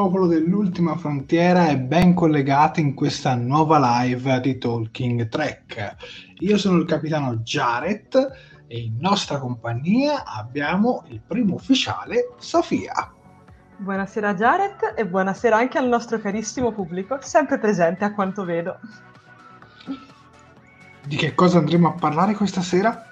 Popolo dell'ultima frontiera e ben collegati in questa nuova live di Talking Trek. Io sono il capitano Jared e in nostra compagnia abbiamo il primo ufficiale, Sofia. Buonasera Jared e buonasera anche al nostro carissimo pubblico, sempre presente a quanto vedo. Di che cosa andremo a parlare questa sera?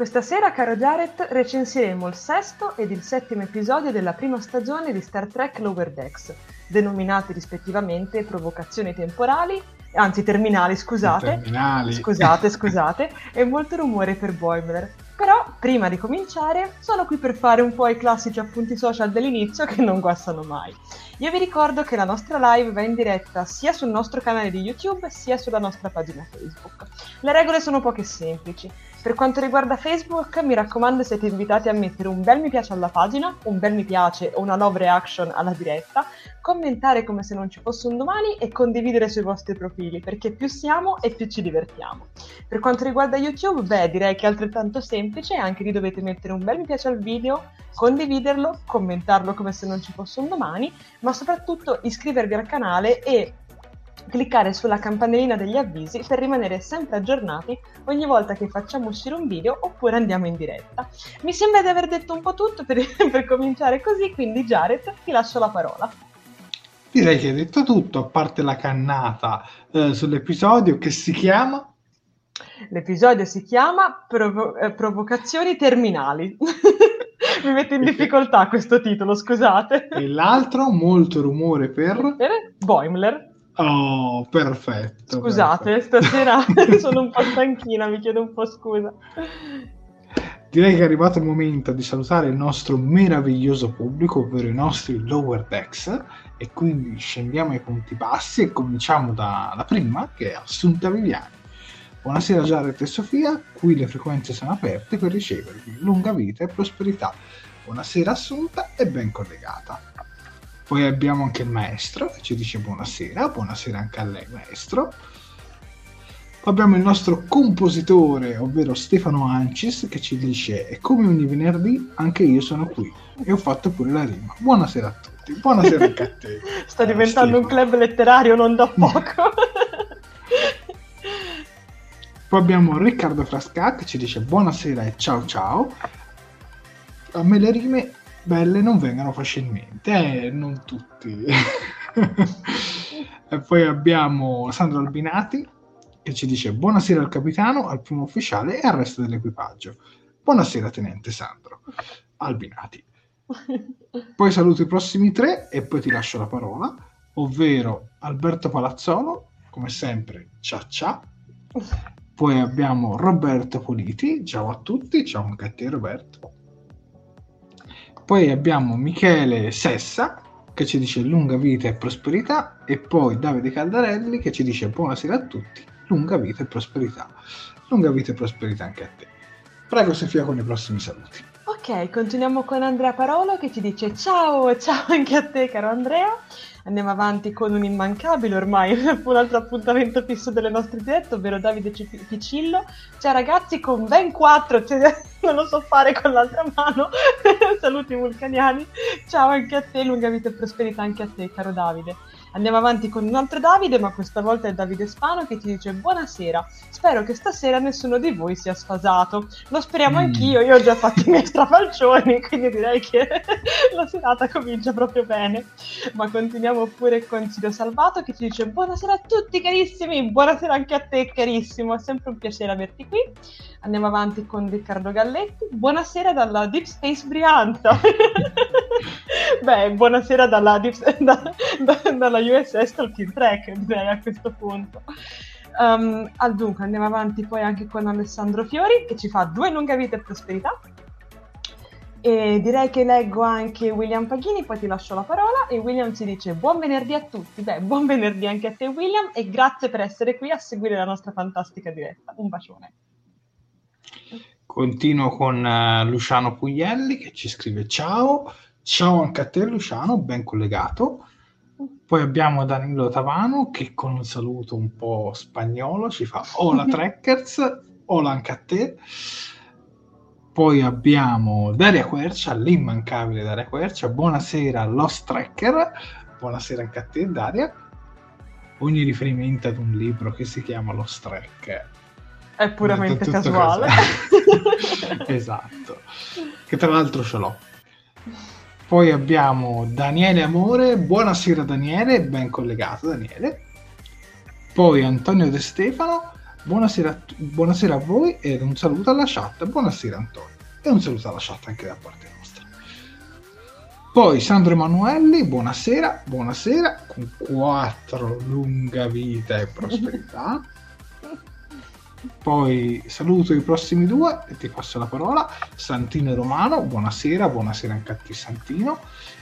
Questa sera, caro Jared, recensiremo il sesto ed il settimo episodio della prima stagione di Star Trek Lower Decks, denominati rispettivamente Provocazioni temporali, anzi terminali, scusate. Terminali. Scusate, scusate, e molto rumore per Boimler. Però, prima di cominciare, sono qui per fare un po' i classici appunti social dell'inizio che non guastano mai. Io vi ricordo che la nostra live va in diretta sia sul nostro canale di YouTube sia sulla nostra pagina Facebook. Le regole sono poche e semplici. Per quanto riguarda Facebook, mi raccomando siete invitati a mettere un bel mi piace alla pagina, un bel mi piace o una love reaction alla diretta, commentare come se non ci fosse un domani e condividere sui vostri profili, perché più siamo e più ci divertiamo. Per quanto riguarda YouTube, beh, direi che è altrettanto semplice, anche lì dovete mettere un bel mi piace al video, condividerlo, commentarlo come se non ci fosse un domani, ma soprattutto iscrivervi al canale e cliccare sulla campanellina degli avvisi per rimanere sempre aggiornati ogni volta che facciamo uscire un video oppure andiamo in diretta. Mi sembra di aver detto un po' tutto per, per cominciare così, quindi Jared ti lascio la parola. Direi che hai detto tutto, a parte la cannata eh, sull'episodio che si chiama... L'episodio si chiama Provo- eh, Provocazioni Terminali. Mi mette in difficoltà questo titolo, scusate. E l'altro, molto rumore per... Per Boimler. Oh, perfetto. Scusate, perfetto. stasera sono un po' stanchina, mi chiedo un po' scusa. Direi che è arrivato il momento di salutare il nostro meraviglioso pubblico, ovvero i nostri lower decks, e quindi scendiamo ai punti bassi e cominciamo dalla prima, che è Assunta Viviani. Buonasera Jared e Sofia, qui le frequenze sono aperte per ricevervi lunga vita e prosperità. Buonasera Assunta e ben collegata. Poi abbiamo anche il maestro che ci dice buonasera, buonasera anche a lei maestro. Poi abbiamo il nostro compositore, ovvero Stefano Ancis, che ci dice e come ogni venerdì anche io sono qui e ho fatto pure la rima. Buonasera a tutti, buonasera anche a te. Sta diventando un Stefano. club letterario non da poco. Poi abbiamo Riccardo Frasca che ci dice buonasera e ciao ciao. A me le rime belle non vengono facilmente, eh, non tutti. e poi abbiamo Sandro Albinati che ci dice buonasera al capitano, al primo ufficiale e al resto dell'equipaggio. Buonasera tenente Sandro Albinati. Poi saluto i prossimi tre e poi ti lascio la parola, ovvero Alberto Palazzolo, come sempre, ciao ciao. Poi abbiamo Roberto Politi, ciao a tutti, ciao anche a te Roberto. Poi abbiamo Michele Sessa che ci dice lunga vita e prosperità e poi Davide Caldarelli che ci dice buonasera a tutti, lunga vita e prosperità. Lunga vita e prosperità anche a te. Prego Sofia con i prossimi saluti. Ok, continuiamo con Andrea Parolo che ci dice ciao, ciao anche a te caro Andrea. Andiamo avanti con un immancabile ormai, un altro appuntamento fisso delle nostre dirette, ovvero Davide Picillo. Ciao ragazzi, con ben quattro, cioè, non lo so fare con l'altra mano. Saluti vulcaniani. Ciao anche a te, lunga vita e prosperità anche a te, caro Davide. Andiamo avanti con un altro Davide, ma questa volta è Davide Spano che ti dice buonasera. Spero che stasera nessuno di voi sia sfasato. Lo speriamo Mm. anch'io, io ho già fatto i miei strafalcioni, quindi direi che la serata comincia proprio bene. Ma continuiamo pure con Ciro Salvato che ci dice buonasera a tutti carissimi, buonasera anche a te carissimo, è sempre un piacere averti qui. Andiamo avanti con Riccardo Galletti, buonasera dalla Deep Space Brianza. Beh, buonasera dalla, Deep- da- da- dalla USS Talking Track, direi a questo punto. Um, al dunque, andiamo avanti poi anche con Alessandro Fiori che ci fa due lunga vita e prosperità. E direi che leggo anche William Paghini, poi ti lascio la parola. E William ci dice buon venerdì a tutti. Beh, buon venerdì anche a te, William, e grazie per essere qui a seguire la nostra fantastica diretta. Un bacione. Continuo con eh, Luciano Puglielli che ci scrive ciao, ciao anche a te Luciano, ben collegato. Poi abbiamo Danilo Tavano che con un saluto un po' spagnolo ci fa hola trekkers, hola anche a te. Poi abbiamo Daria Quercia, l'immancabile Daria Quercia, buonasera Lost Trekker, buonasera anche a te Daria. Ogni riferimento ad un libro che si chiama Lost Trekker È puramente casuale. casuale. esatto. Che tra l'altro ce l'ho. Poi abbiamo Daniele Amore, buonasera Daniele, ben collegato Daniele. Poi Antonio De Stefano, buonasera buonasera a voi e un saluto alla chat. Buonasera Antonio e un saluto alla chat anche da parte nostra. Poi Sandro Emanuelli, buonasera, buonasera, con quattro lunga vita e prosperità. Poi saluto i prossimi due e ti passo la parola. Santino e Romano, buonasera, buonasera anche a te Santino.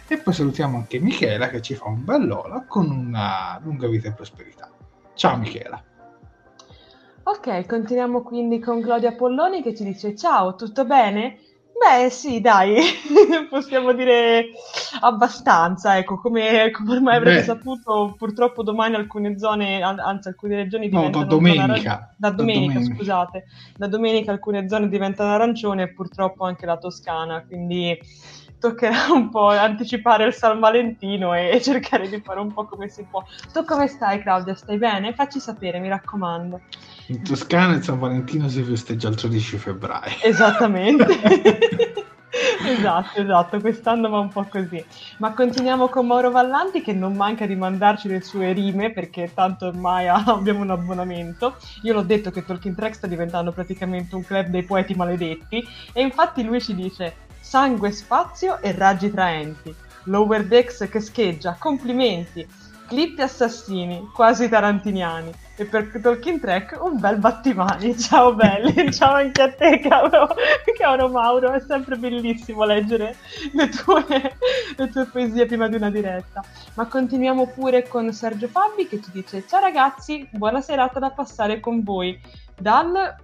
E poi salutiamo anche Michela che ci fa un bell'ola con una lunga vita e prosperità. Ciao Michela. Ok, continuiamo quindi con Claudia Polloni che ci dice ciao, tutto bene? Beh, sì, dai, possiamo dire abbastanza, ecco, come, come ormai avrete Beh. saputo, purtroppo domani alcune zone, an- anzi alcune regioni No, diventano da zona domenica. ara- da domenica, domenica. scusate, da domenica alcune zone diventano arancione e purtroppo anche la Toscana, quindi toccherà un po' anticipare il San Valentino e, e cercare di fare un po' come si può. Tu come stai Claudia? Stai bene? Facci sapere, mi raccomando. In Toscana il San Valentino si festeggia il 13 febbraio. Esattamente. esatto, esatto, quest'anno va un po' così. Ma continuiamo con Mauro Vallanti che non manca di mandarci le sue rime perché tanto ormai abbiamo un abbonamento. Io l'ho detto che Talking Track sta diventando praticamente un club dei poeti maledetti e infatti lui ci dice sangue, spazio e raggi traenti. Lower Decks che scheggia, complimenti. Clip assassini, quasi tarantiniani. E per Talking Track un bel battimani. Ciao belli, ciao anche a te, caro, caro Mauro. È sempre bellissimo leggere le tue, le tue poesie prima di una diretta. Ma continuiamo pure con Sergio Fabi che ci dice: Ciao ragazzi, buona serata da passare con voi dal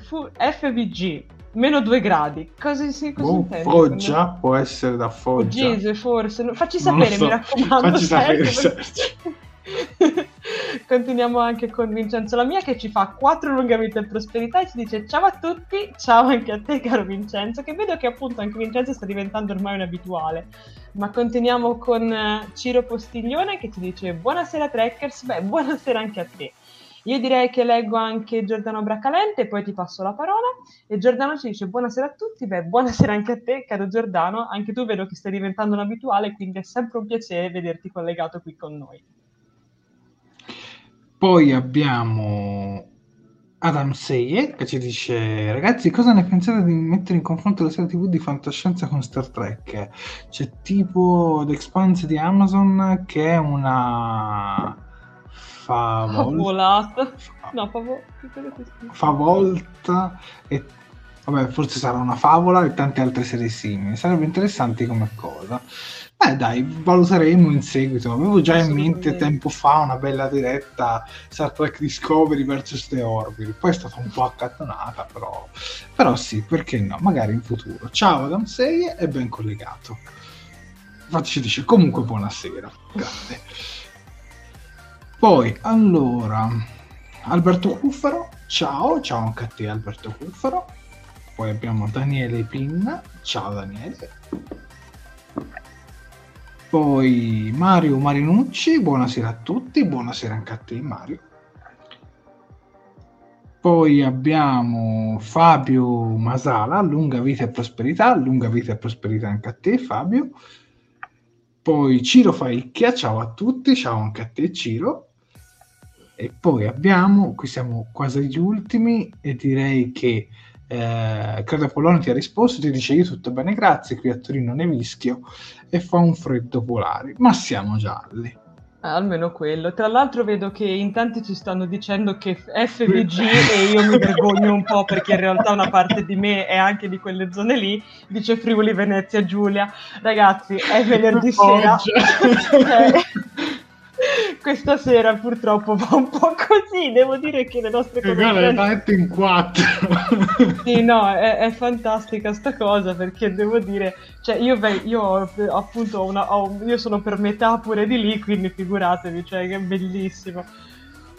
fu- FVG. Meno due gradi. Cosa si cosa Oh? Foggia può essere da Foggia. Foggiese, forse. Facci sapere, so. mi raccomando. Facci sapere, Sergio, Continuiamo anche con Vincenzo Lamia che ci fa quattro lunghe vite e prosperità e ci dice ciao a tutti, ciao anche a te caro Vincenzo, che vedo che appunto anche Vincenzo sta diventando ormai un abituale. Ma continuiamo con eh, Ciro Postiglione che ci dice buonasera Trekkers, beh buonasera anche a te. Io direi che leggo anche Giordano Braccalente poi ti passo la parola. E Giordano ci dice buonasera a tutti, beh buonasera anche a te caro Giordano, anche tu vedo che stai diventando un abituale, quindi è sempre un piacere vederti collegato qui con noi. Poi abbiamo Adam Seye che ci dice ragazzi cosa ne pensate di mettere in confronto le serie tv di fantascienza con Star Trek? C'è tipo The Expanse di Amazon che è una favolta, Volato. No, favore. favolta e vabbè, forse sarà una favola e tante altre serie simili. Sarebbe interessante come cosa. Beh, dai, valuteremo in seguito. Avevo già in mente tempo fa una bella diretta Star Trek Discovery versus The Orville. Poi è stata un po' accattonata, però, però sì, perché no? Magari in futuro. Ciao Adam 6 e ben collegato. Infatti ci dice comunque buonasera. Grazie. Poi, allora, Alberto Cuffaro. Ciao, ciao anche a te Alberto Cuffaro. Poi abbiamo Daniele Pinna. Ciao Daniele. Poi Mario Marinucci, buonasera a tutti, buonasera anche a te Mario. Poi abbiamo Fabio Masala, lunga vita e prosperità, lunga vita e prosperità anche a te Fabio. Poi Ciro Faicchia, ciao a tutti, ciao anche a te Ciro. E poi abbiamo, qui siamo quasi agli ultimi e direi che eh, credo Apollono ti ha risposto, ti dice io tutto bene grazie, qui a Torino nevischio e fa un freddo polare, ma siamo gialli. Ah, almeno quello. Tra l'altro vedo che in tanti ci stanno dicendo che FVG e io mi vergogno un po' perché in realtà una parte di me è anche di quelle zone lì, dice Friuli Venezia Giulia. Ragazzi, è venerdì sera. questa sera purtroppo va un po' così. Devo dire che le nostre conoscenze... in quattro. sì, no, è, è, fantastica sta cosa perché devo dire, cioè io, beh, io ho, appunto una, ho, io sono per metà pure di lì, quindi figuratevi, cioè che è bellissimo.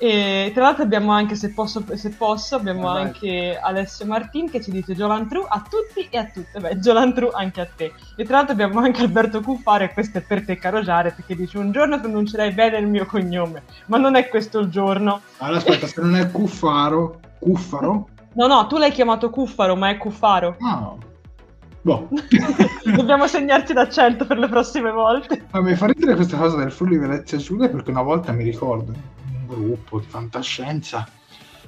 E tra l'altro abbiamo anche, se posso, se posso abbiamo ah, anche Alessio Martin che ci dice Giolantru a tutti e a tutte. Beh, Giolantru anche a te. E tra l'altro abbiamo anche Alberto Cuffare, questo è per te caro Jared, che dice un giorno pronuncerai bene il mio cognome, ma non è questo il giorno. Allora aspetta, se non è Cuffaro, Cuffaro? No, no, tu l'hai chiamato Cuffaro, ma è Cuffaro. Ah, Boh. Dobbiamo segnarci d'accento per le prossime volte. Ma mi fa ridere questa cosa del Friuli Venezia Giulia perché una volta mi ricordo gruppo di fantascienza,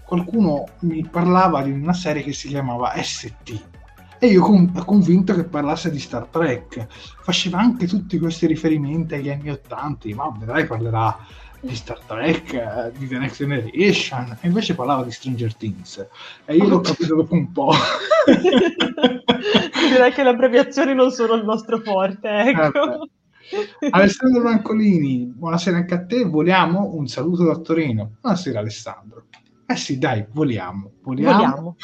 qualcuno mi parlava di una serie che si chiamava ST e io con, convinto che parlasse di Star Trek. Faceva anche tutti questi riferimenti agli anni Ottanta, ma vedrai parlerà di Star Trek, di The Next Generation, e invece parlava di Stranger Things. E io l'ho capito dopo un po'. Direi che le abbreviazioni non sono il nostro forte, ecco. Eh Alessandro Brancolini, buonasera anche a te. Voliamo? Un saluto da Torino. Buonasera Alessandro. Eh sì, dai, voliamo. Voliamo, voliamo.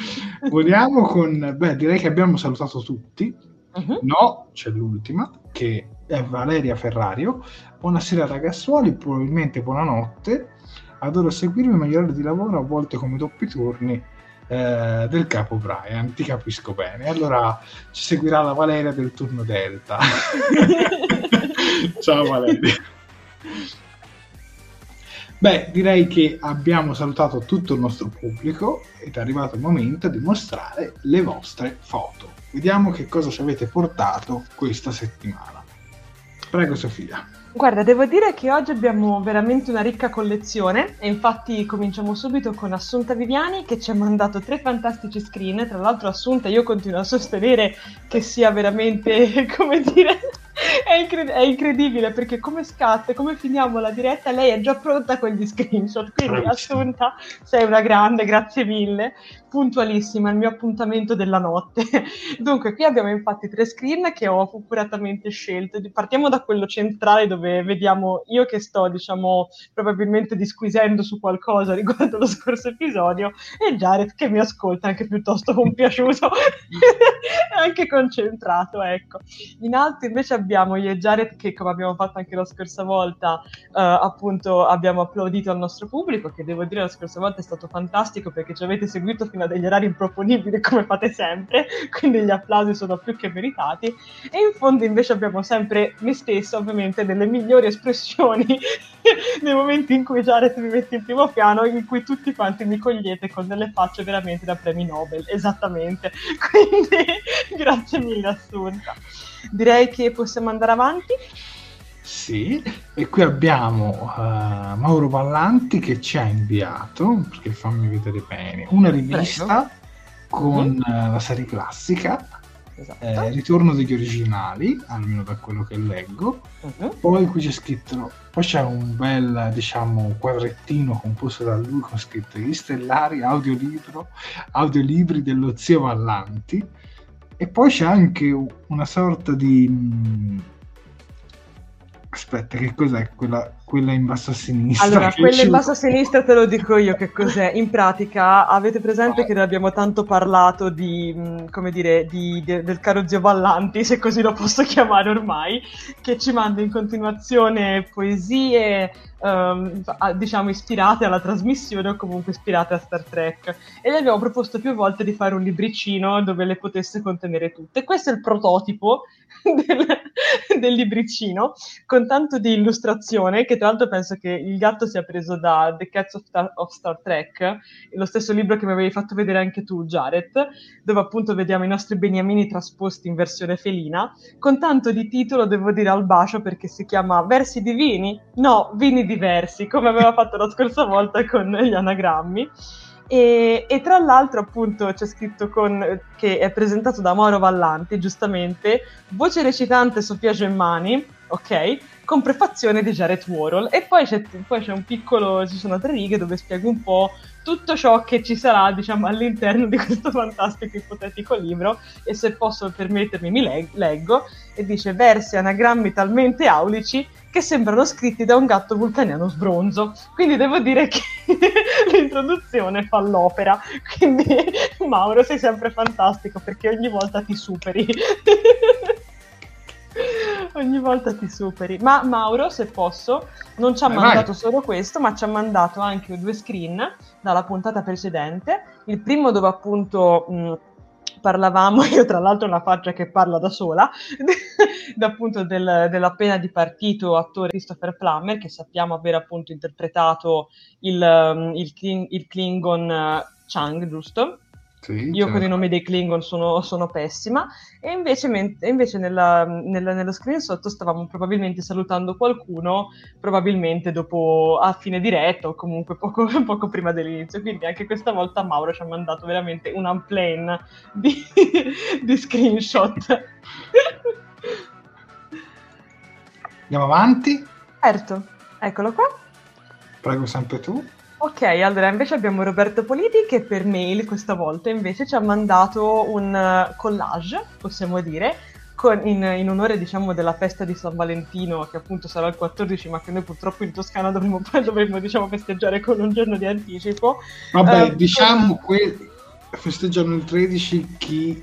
voliamo con... Beh, direi che abbiamo salutato tutti. Uh-huh. No, c'è l'ultima, che è Valeria Ferrario. Buonasera ragazzuoli, probabilmente buonanotte. Adoro seguirmi, ma gli orari di lavoro a volte come doppi turni eh, del capo Brian, ti capisco bene. Allora ci seguirà la Valeria del turno Delta. Ciao Valeria. Beh, direi che abbiamo salutato tutto il nostro pubblico ed è arrivato il momento di mostrare le vostre foto. Vediamo che cosa ci avete portato questa settimana. Prego Sofia. Guarda, devo dire che oggi abbiamo veramente una ricca collezione e infatti cominciamo subito con Assunta Viviani che ci ha mandato tre fantastici screen. Tra l'altro Assunta io continuo a sostenere che sia veramente, come dire, è, incred- è, incredibile perché come scatta, come finiamo la diretta, lei è già pronta con gli screenshot. Quindi, Bravissima. Assunta, sei una grande, grazie mille puntualissima il mio appuntamento della notte. Dunque, qui abbiamo infatti tre screen che ho accuratamente scelto. Partiamo da quello centrale dove vediamo io che sto, diciamo, probabilmente disquisendo su qualcosa riguardo lo scorso episodio e Jared che mi ascolta anche piuttosto compiaciuto e anche concentrato, ecco. In alto invece abbiamo io e Jared che, come abbiamo fatto anche la scorsa volta, eh, appunto abbiamo applaudito al nostro pubblico, che devo dire la scorsa volta è stato fantastico perché ci avete seguito fino a degli orari improponibili come fate sempre, quindi gli applausi sono più che meritati. E in fondo invece abbiamo sempre me stesso, ovviamente, nelle migliori espressioni nei momenti in cui Jared mi mette in primo piano, in cui tutti quanti mi cogliete con delle facce veramente da premi Nobel, esattamente. Quindi grazie mille Assunta. Direi che possiamo andare avanti. Sì, e qui abbiamo uh, Mauro Vallanti che ci ha inviato, perché fammi vedere bene, una rivista Prego. con uh, la serie classica esatto. eh, ritorno degli originali, almeno da quello che leggo. Mhm. Poi qui c'è scritto, poi c'è un bel diciamo quadrettino composto da lui con scritto gli stellari audiolibro, audiolibri dello zio Vallanti e poi c'è anche una sorta di mm, aspetta che cos'è quella, quella in basso a sinistra Allora, quella ci- in basso a sinistra te lo dico io che cos'è. In pratica, avete presente che ne abbiamo tanto parlato di, mh, come dire, di- de- del caro zio Vallanti, se così lo posso chiamare ormai, che ci manda in continuazione poesie, ehm, diciamo, ispirate alla trasmissione o comunque ispirate a Star Trek. E le abbiamo proposto più volte di fare un libricino dove le potesse contenere tutte. Questo è il prototipo del, del libricino con tanto di illustrazione che tra l'altro penso che il gatto sia preso da The Cats of Star, of Star Trek, lo stesso libro che mi avevi fatto vedere anche tu, Jared, dove appunto vediamo i nostri beniamini trasposti in versione felina, con tanto di titolo devo dire al bacio perché si chiama Versi divini? No, vini diversi, come aveva fatto la scorsa volta con gli anagrammi. E, e tra l'altro appunto c'è scritto con, che è presentato da Mauro Vallanti, giustamente, voce recitante Sofia Gemmani, ok? Con prefazione di Jared Warhol. E poi c'è, poi c'è un piccolo, ci sono tre righe dove spiego un po' tutto ciò che ci sarà, diciamo, all'interno di questo fantastico ipotetico libro. E se posso permettermi, mi leg- leggo. E dice versi anagrammi talmente aulici che sembrano scritti da un gatto vulcaniano sbronzo. Quindi devo dire che l'introduzione fa l'opera. Quindi Mauro sei sempre fantastico perché ogni volta ti superi. ogni volta ti superi. Ma Mauro, se posso, non ci ha Vai, mandato vai. solo questo, ma ci ha mandato anche due screen dalla puntata precedente. Il primo dove appunto mh, parlavamo, io tra l'altro ho una faccia che parla da sola, appunto del- dell'appena dipartito attore Christopher Plummer, che sappiamo aver appunto interpretato il, um, il il Klingon eh, Chang, giusto? Sì, Io con i nomi dei Klingon sono, sono pessima e invece, men- invece nella- nella- nello screen sotto stavamo probabilmente salutando qualcuno, probabilmente dopo a fine diretta o comunque poco, poco prima dell'inizio. Quindi anche questa volta Mauro ci ha mandato veramente un unplane di, di screenshot. Andiamo avanti, certo, eccolo qua. prego sempre tu. Ok, allora invece abbiamo Roberto Politi che per mail questa volta invece ci ha mandato un eh, collage, possiamo dire, con- in, in onore diciamo della festa di San Valentino che appunto sarà il 14 ma che noi purtroppo in Toscana dovremo, dovremo diciamo festeggiare con un giorno di anticipo. Vabbè, Eh, diciamo que- festeggiano il 13 chi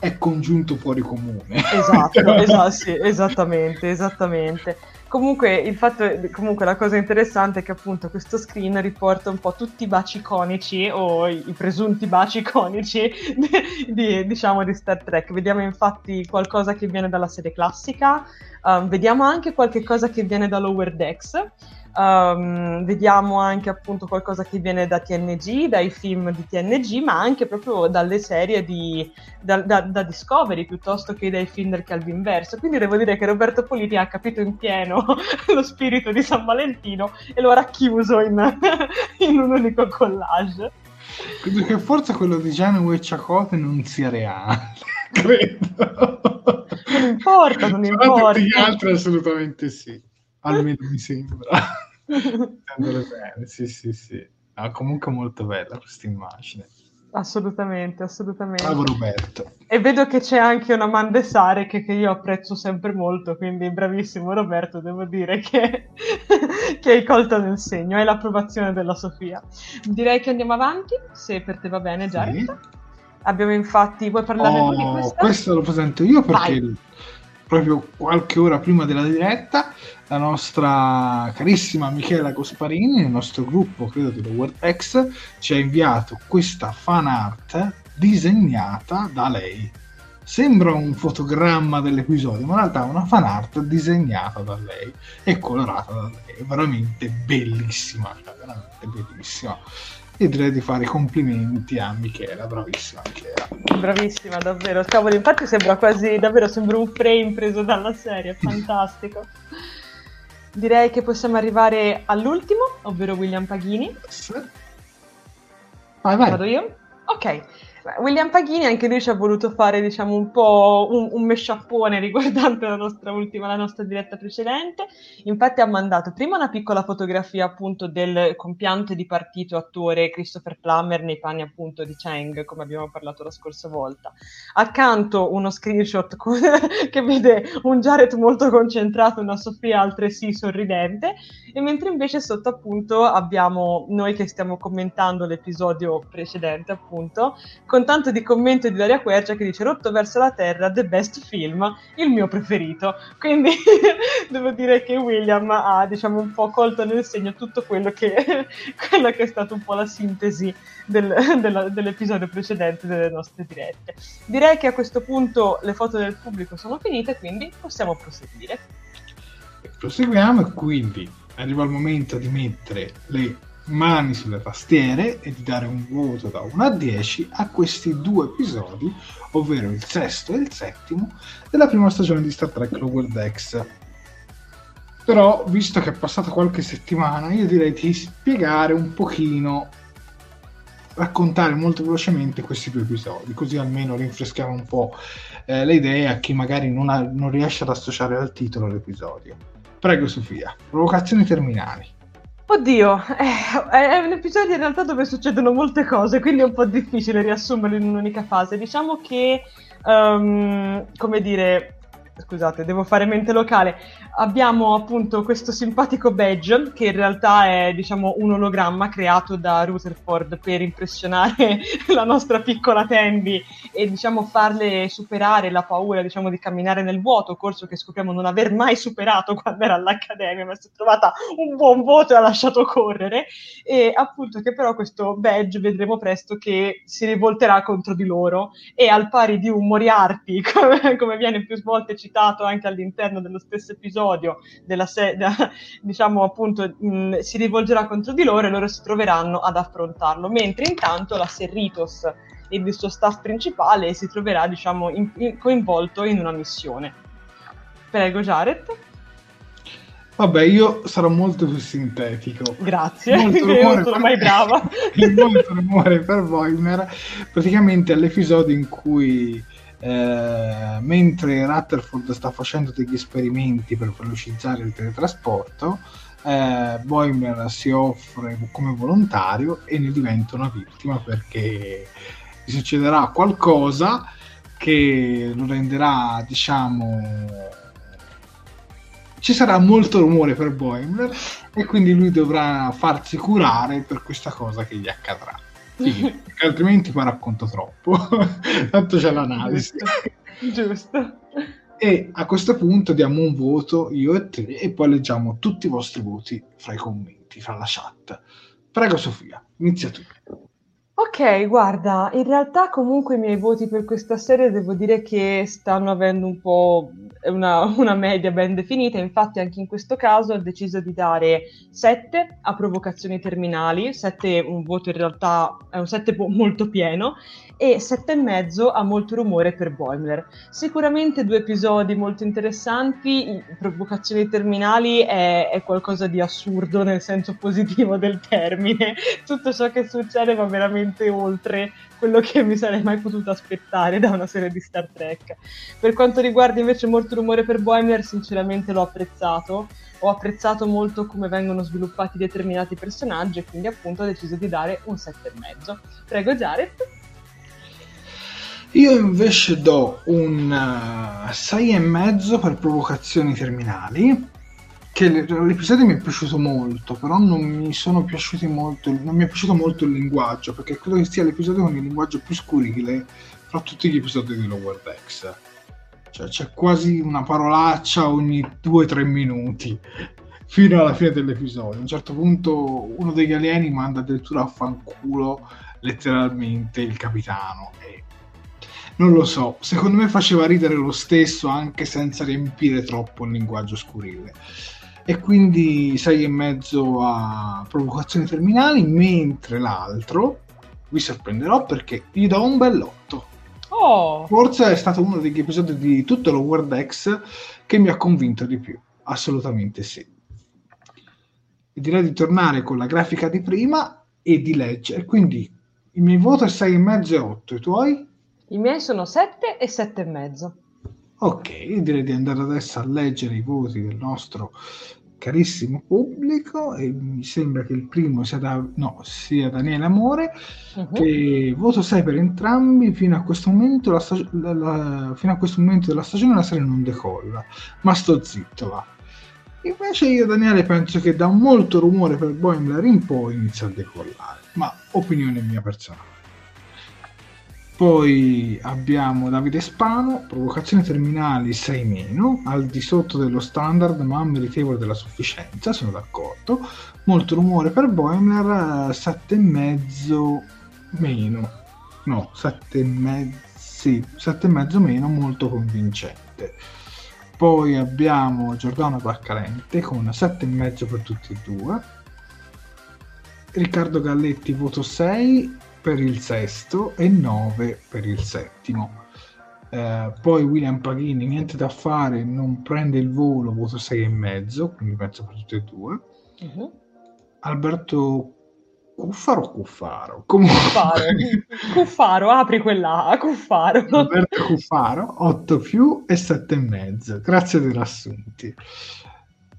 è congiunto fuori comune. Esatto, esatto, sì, esattamente, esattamente. Comunque, il fatto, comunque la cosa interessante è che appunto questo screen riporta un po' tutti i baci iconici o i, presunti baci iconici di, di, diciamo di Star Trek. Vediamo infatti qualcosa che viene dalla serie classica, um, vediamo anche qualche cosa che viene da Lower Decks. Um, vediamo anche appunto qualcosa che viene da TNG, dai film di TNG, ma anche proprio dalle serie di, da, da- da Discovery piuttosto che dai film del Calvin Verso. Quindi devo dire che Roberto Politi ha capito in pieno lo spirito di San Valentino e lo ha racchiuso in, in un unico collage. Credo che forse quello di Janeway Chakotay non sia reale. Credo. Non importa, non Però importa. Tutti gli altri assolutamente sì. Almeno mi sembra. Sì, sì, sì. Ah, comunque molto bella questa immagine. Assolutamente, assolutamente. Bravo Roberto. E vedo che c'è anche una Mandesare che, che io apprezzo sempre molto, quindi bravissimo Roberto, devo dire che, che hai colto nel segno, hai l'approvazione della Sofia. Direi che andiamo avanti, se per te va bene Jared. Sì. Abbiamo infatti, vuoi parlarne tu di Oh, questa? questo lo presento io perché Vai. proprio qualche ora prima della diretta la nostra carissima Michela Cosparini nel nostro gruppo credo di Lower X ci ha inviato questa fan art disegnata da lei sembra un fotogramma dell'episodio ma in realtà è una fan art disegnata da lei e colorata da lei è veramente bellissima cioè, veramente bellissima e direi di fare i complimenti a Michela bravissima Michela Bravissima, davvero. Cavolo, infatti sembra quasi, davvero, sembra un frame preso dalla serie, fantastico. Direi che possiamo arrivare all'ultimo, ovvero William Paghini. Vai, vai. Vado io? Ok. William Paghini anche lui ci ha voluto fare diciamo un po' un, un mesciappone riguardante la nostra ultima, la nostra diretta precedente. Infatti ha mandato prima una piccola fotografia appunto del compiante di partito attore Christopher Plummer nei panni appunto di Chang, come abbiamo parlato la scorsa volta. Accanto uno screenshot con, che vede un Jared molto concentrato, una Sofia altresì sorridente, e mentre invece sotto appunto abbiamo noi che stiamo commentando l'episodio precedente appunto con tanto di commento di Daria Quercia che dice Rotto verso la terra, the best film, il mio preferito. Quindi devo dire che William ha diciamo un po' colto nel segno tutto quello che, quello che è stato un po' la sintesi del, della, dell'episodio precedente delle nostre dirette. Direi che a questo punto le foto del pubblico sono finite, quindi possiamo proseguire. Proseguiamo e quindi arriva il momento di mettere le mani sulle tastiere e di dare un voto da 1 a 10 a questi due episodi, ovvero il sesto e il settimo della prima stagione di Star Trek Lower Decks. Però, visto che è passata qualche settimana, io direi di spiegare un pochino, raccontare molto velocemente questi due episodi, così almeno rinfreschiamo un po' eh, le idee a chi magari non, ha, non riesce ad associare al titolo l'episodio. Prego Sofia, provocazioni terminali. Oddio, eh, è un episodio in realtà dove succedono molte cose, quindi è un po' difficile riassumerlo in un'unica fase. Diciamo che, um, come dire, scusate, devo fare mente locale. Abbiamo appunto questo simpatico badge che in realtà è diciamo un ologramma creato da Rutherford per impressionare la nostra piccola Tandy e diciamo farle superare la paura diciamo di camminare nel vuoto, corso che scopriamo non aver mai superato quando era all'accademia, ma si è trovata un buon voto e ha lasciato correre e appunto che però questo badge vedremo presto che si rivolterà contro di loro e al pari di un Moriarty come, come viene più volte citato anche all'interno dello stesso episodio della se- da, diciamo appunto mh, si rivolgerà contro di loro e loro si troveranno ad affrontarlo, mentre intanto la Serritos e il suo staff principale si troverà diciamo in, in, coinvolto in una missione. Prego Jared. Vabbè, io sarò molto più sintetico. Grazie, molto io non sono mai brava. molto rumore per Voimer, praticamente all'episodio in cui eh, mentre Rutherford sta facendo degli esperimenti per velocizzare il teletrasporto, eh, Boimer si offre come volontario e ne diventa una vittima perché gli succederà qualcosa che lo renderà, diciamo, ci sarà molto rumore per Boimler e quindi lui dovrà farsi curare per questa cosa che gli accadrà. Sì, altrimenti poi racconto troppo. Tanto c'è l'analisi. Giusto. E a questo punto diamo un voto io e te e poi leggiamo tutti i vostri voti fra i commenti, fra la chat. Prego Sofia, inizia tu. Ok, guarda, in realtà comunque i miei voti per questa serie devo dire che stanno avendo un po' una, una, media ben definita, infatti anche in questo caso ho deciso di dare 7 a provocazioni terminali, 7 un voto in realtà è un 7 molto pieno, e sette e mezzo a molto rumore per Boimler. Sicuramente due episodi molto interessanti, provocazioni terminali è, è, qualcosa di assurdo nel senso positivo del termine, tutto ciò che succede va veramente oltre quello che mi sarei mai potuto aspettare da una serie di Star Trek. Per quanto riguarda invece molto rumore per Boimler, sinceramente l'ho apprezzato ho apprezzato molto come vengono sviluppati determinati personaggi e quindi appunto ho deciso di dare un 7,5. Prego Jared. Io invece do un uh, e mezzo per provocazioni terminali. Che l'episodio mi è piaciuto molto, però non mi molto. Non mi è piaciuto molto il linguaggio, perché credo che sia l'episodio con il linguaggio più scurile fra tutti gli episodi di Lower Decks. Cioè, c'è quasi una parolaccia ogni 2-3 minuti fino alla fine dell'episodio. A un certo punto uno degli alieni manda addirittura a fanculo letteralmente il capitano e non lo so, secondo me faceva ridere lo stesso anche senza riempire troppo il linguaggio scurile. E quindi sei e mezzo a provocazioni terminali, mentre l'altro vi sorprenderò perché gli do un bell'otto. Oh. Forse è stato uno degli episodi di tutto lo World X che mi ha convinto di più. Assolutamente sì. E direi di tornare con la grafica di prima e di leggere. Quindi Il mio voto è 6,5 e 8, i tuoi? I miei sono 7 e 7,5. Ok, direi di andare adesso a leggere i voti del nostro carissimo pubblico e mi sembra che il primo sia, da, no, sia Daniele Amore uh-huh. che voto 6 per entrambi fino a questo momento la stag- la, la, fino a questo momento della stagione la serie non decolla ma sto zitto va invece io Daniele penso che da molto rumore per Boimler in poi inizia a decollare ma opinione mia personale poi abbiamo Davide Spano, provocazioni terminali 6 meno, al di sotto dello standard ma meritevole della sufficienza, sono d'accordo. Molto rumore per Boimler, 7,5 meno. No, 7,5 sì, 7,5 meno, molto convincente. Poi abbiamo Giordano Barcalente con 7,5 per tutti e due. Riccardo Galletti voto 6 per il sesto e 9 per il settimo. Eh, poi William Paghini, niente da fare, non prende il volo, voto 6,5, quindi penso per tutte e due. Uh-huh. Alberto Cuffaro Cuffaro? Comunque... Cuffaro. Cuffaro, apri quella Cuffaro. Alberto Cuffaro, 8 più e 7,5. Grazie dei riassunti.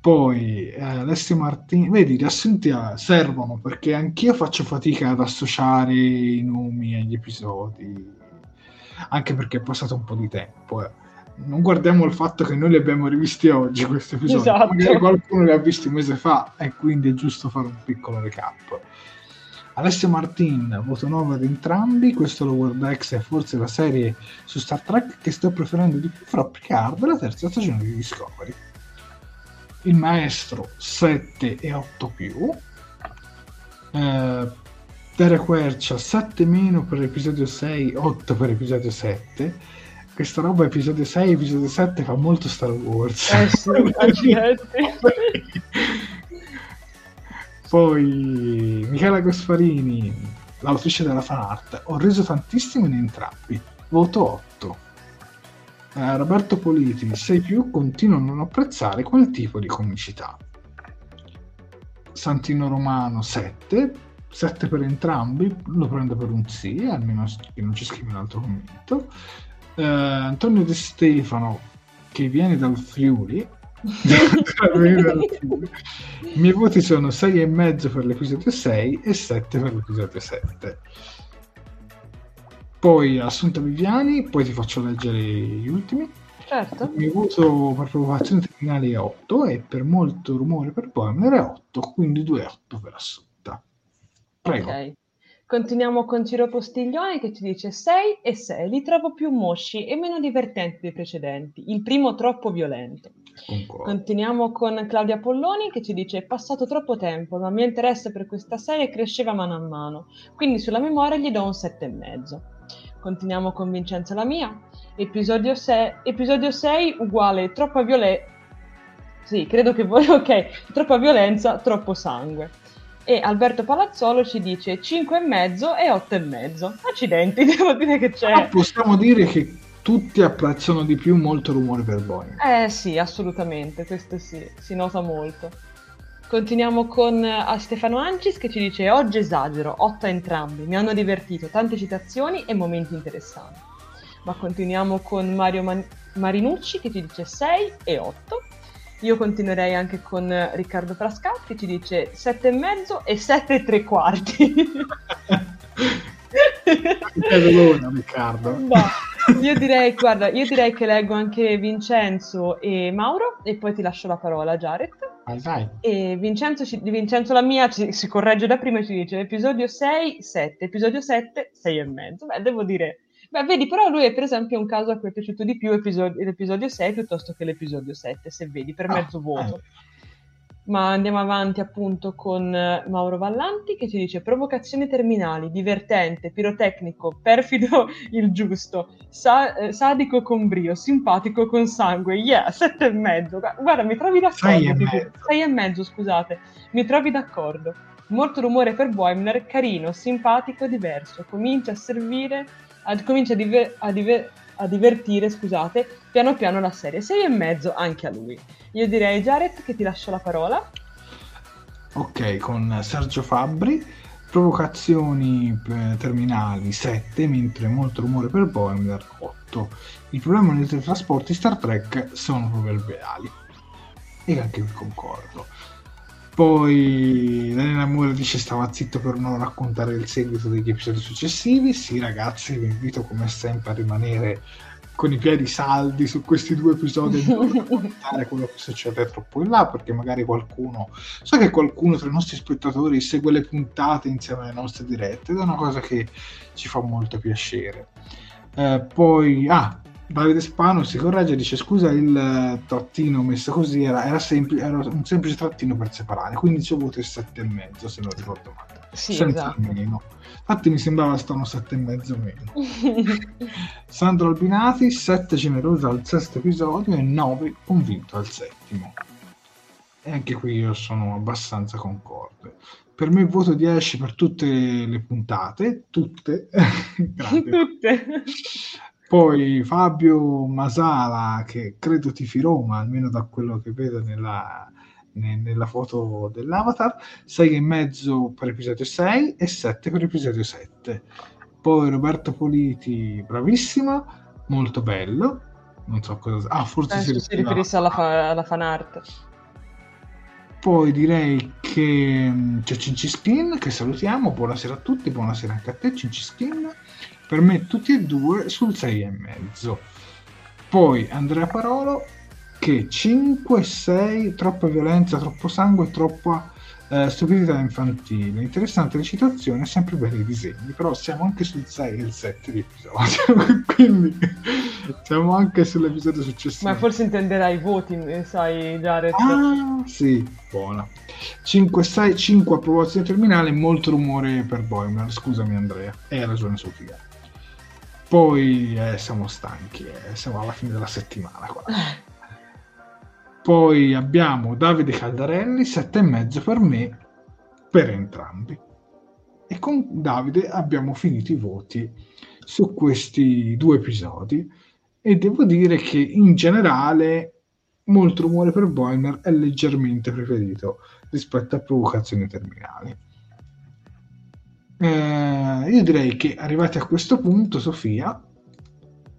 Poi eh, Alessio Martini, vedi, riassunti eh, servono perché anch'io faccio fatica ad associare i nomi agli episodi, anche perché è passato un po' di tempo. Eh. Non guardiamo il fatto che noi li abbiamo rivisti oggi questi episodi, esatto. magari qualcuno li ha visti un mese fa e quindi è giusto fare un piccolo recap. Alessio Martin, voto 9 ad entrambi, questo Lower Decks è forse la serie su Star Trek che sto preferendo di più fra Picard e la terza stagione di Discovery il maestro 7 e 8 più. Eh, Derek Quercia 7 meno per l'episodio 6 8 per l'episodio 7 questa roba episodio 6 episodio 7 fa molto Star Wars. Eh sì, poi Michela Gasparini l'autrice della fan art. Ho reso tantissimo in entrambi. Voto 8 eh, Roberto Politi, 6 più, continuo a non apprezzare quel tipo di comicità. Santino Romano 7, 7 per entrambi, lo prendo per un sì, almeno che non ci scrive un altro commento. Eh, Antonio De Stefano, che viene dal Friuli, i miei voti sono 6,5 per l'episodio 6 e 7 per l'episodio 7 poi Assunta Viviani, poi ti faccio leggere gli ultimi. Certo. Il mio voto per provocazione terminale è 8 e per molto rumore per Boehmer è 8, quindi 2,8 per Assunta. Prego. Ok. Continuiamo con Ciro Postiglione che ci dice 6 e 6, li trovo più mosci e meno divertenti dei precedenti, il primo troppo violento. Concordo. Continuiamo con Claudia Polloni che ci dice è passato troppo tempo, ma il mio interesse per questa serie cresceva mano a mano, quindi sulla memoria gli do un 7,5. Continuiamo con Vincenzo la mia. Episodio 6, episodio 6 uguale troppa violenza. Sì, credo che voi. Ok, troppa violenza, troppo sangue. E Alberto Palazzolo ci dice 5,5 e 8,5. Accidenti, devo dire che c'è. Ah, possiamo dire che tutti apprezzano di più molto rumore per Boeing. Eh sì, assolutamente, questo sì, si nota molto. Continuiamo con uh, Stefano Ancis che ci dice oggi esagero, 8 a entrambi, mi hanno divertito, tante citazioni e momenti interessanti. Ma continuiamo con Mario Man- Marinucci che ci dice 6 e 8. Io continuerei anche con uh, Riccardo Frascatti che ci dice 7 e mezzo e 7 e tre quarti. Luna, Riccardo. No, io direi, guarda, io direi che leggo anche Vincenzo e Mauro e poi ti lascio la parola, Jared. Vai, vai. E Vincenzo, ci, Vincenzo la mia ci, si corregge da prima e ci dice episodio 6, 7, episodio 7, 6 e mezzo. Beh, devo dire... Beh, vedi, però lui è per esempio un caso a cui è piaciuto di più episodio, l'episodio 6 piuttosto che l'episodio 7, se vedi, per ah, mezzo voto. Eh. Ma andiamo avanti appunto con eh, Mauro Vallanti che ci dice provocazioni terminali, divertente, pirotecnico, perfido il giusto, sa- eh, sadico con brio, simpatico con sangue, yeah, sette e mezzo. Guarda, mi trovi d'accordo. Sei e, e mezzo, scusate. Mi trovi d'accordo. Molto rumore per Boimler, carino, simpatico, diverso. Comincia a servire, ad, comincia a, diver- a, diver- a divertire, scusate, piano piano la serie. Sei e mezzo anche a lui. Io direi Jared che ti lascio la parola. Ok, con Sergio Fabbri. provocazioni terminali 7, mentre molto rumore per Boimler 8. Il problema nei teletrasporti Star Trek sono proverbiali. E anche qui concordo. Poi Daniela Moore dice stava zitto per non raccontare il seguito degli episodi successivi. Sì ragazzi, vi invito come sempre a rimanere con i piedi saldi su questi due episodi e non raccontare quello che succede troppo in là perché magari qualcuno so che qualcuno tra i nostri spettatori segue le puntate insieme alle nostre dirette ed è una cosa che ci fa molto piacere eh, poi ah Davide Spano si corregge e dice scusa il trattino messo così era, era, sempli- era un semplice trattino per separare quindi ci ho avuto il 7,5 se non ricordo male. Sì, senza esatto. meno infatti mi sembrava stanno 7,5 meno. Sandro Albinati 7 generoso al sesto episodio e 9 convinto al settimo. E anche qui io sono abbastanza concorde. Per me voto 10 per tutte le puntate tutte tutte poi Fabio Masala, che credo tifi Roma, almeno da quello che vedo nella, nella foto dell'avatar, 6 e mezzo per episodio 6 e 7 per episodio 7. Poi Roberto Politi, bravissima, molto bello. Non so cosa. Ah, forse Penso si, riferisse alla, fa- alla fan art. Poi direi che mm, c'è Cinci Spin, che salutiamo. Buonasera a tutti, buonasera anche a te, Cinci Spin per me tutti e due sul 6,5. Poi Andrea Parolo che 5, 6, troppa violenza, troppo sangue, troppa eh, stupidità infantile. Interessante la citazione, sempre belli i disegni, però siamo anche sul 6 e il 7 di episodio, quindi siamo anche sull'episodio successivo. Ma forse intenderai i voti, sai Jared. Ah, sì, buona. 5, 6, 5 approvazione terminale, molto rumore per Boimler, scusami Andrea, hai ragione Sofia. Poi eh, siamo stanchi, eh, siamo alla fine della settimana. Qua. Poi abbiamo Davide Caldarelli, 7,5 per me, per entrambi. E con Davide abbiamo finito i voti su questi due episodi e devo dire che in generale molto rumore per Boimer è leggermente preferito rispetto a provocazioni terminali. Eh, io direi che arrivati a questo punto, Sofia,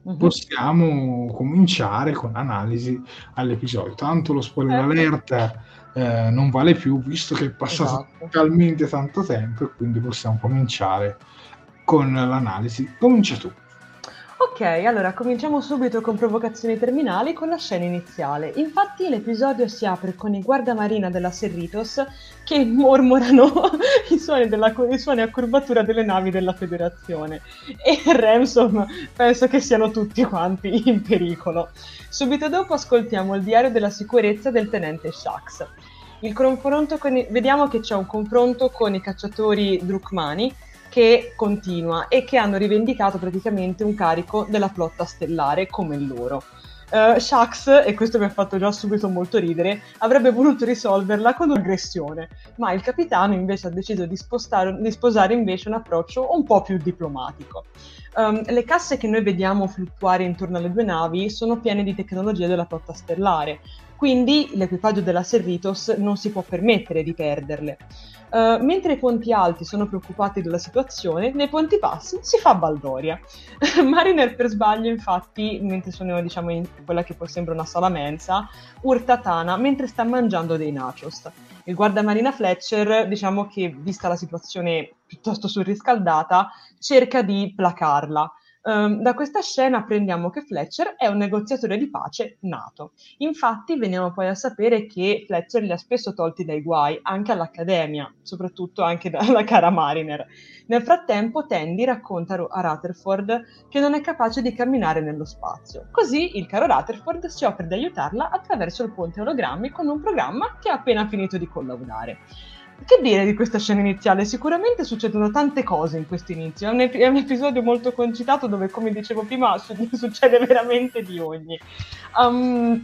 uh-huh. possiamo cominciare con l'analisi all'episodio. Tanto lo spoiler eh. alert eh, non vale più, visto che è passato esatto. talmente tanto tempo, e quindi possiamo cominciare con l'analisi. Comincia tu. Ok, allora cominciamo subito con provocazioni terminali con la scena iniziale. Infatti l'episodio si apre con i guardamarina della Serritos che mormorano i suoni, della, i suoni a curvatura delle navi della Federazione e Ransom penso che siano tutti quanti in pericolo. Subito dopo ascoltiamo il diario della sicurezza del tenente Shax. I, vediamo che c'è un confronto con i cacciatori Drukmani che continua e che hanno rivendicato praticamente un carico della flotta stellare come loro. Uh, Shax, e questo mi ha fatto già subito molto ridere, avrebbe voluto risolverla con un'aggressione, ma il capitano invece ha deciso di, spostare, di sposare invece un approccio un po' più diplomatico. Um, le casse che noi vediamo fluttuare intorno alle due navi sono piene di tecnologia della flotta stellare, quindi l'equipaggio della Cerritos non si può permettere di perderle. Uh, mentre i ponti alti sono preoccupati della situazione, nei ponti bassi si fa baldoria. Mariner per sbaglio, infatti, mentre sono diciamo, in quella che poi sembra una sala mensa, urta Tana mentre sta mangiando dei nachos. Il guardamarina Fletcher, diciamo che vista la situazione piuttosto surriscaldata, cerca di placarla Um, da questa scena apprendiamo che Fletcher è un negoziatore di pace nato. Infatti veniamo poi a sapere che Fletcher li ha spesso tolti dai guai, anche all'Accademia, soprattutto anche dalla cara Mariner. Nel frattempo Tandy racconta a Rutherford che non è capace di camminare nello spazio. Così il caro Rutherford si offre di aiutarla attraverso il ponte ologrammi con un programma che ha appena finito di collaudare. Che dire di questa scena iniziale? Sicuramente succedono tante cose in questo inizio. È un, ep- è un episodio molto concitato dove, come dicevo prima, su- succede veramente di ogni. Um,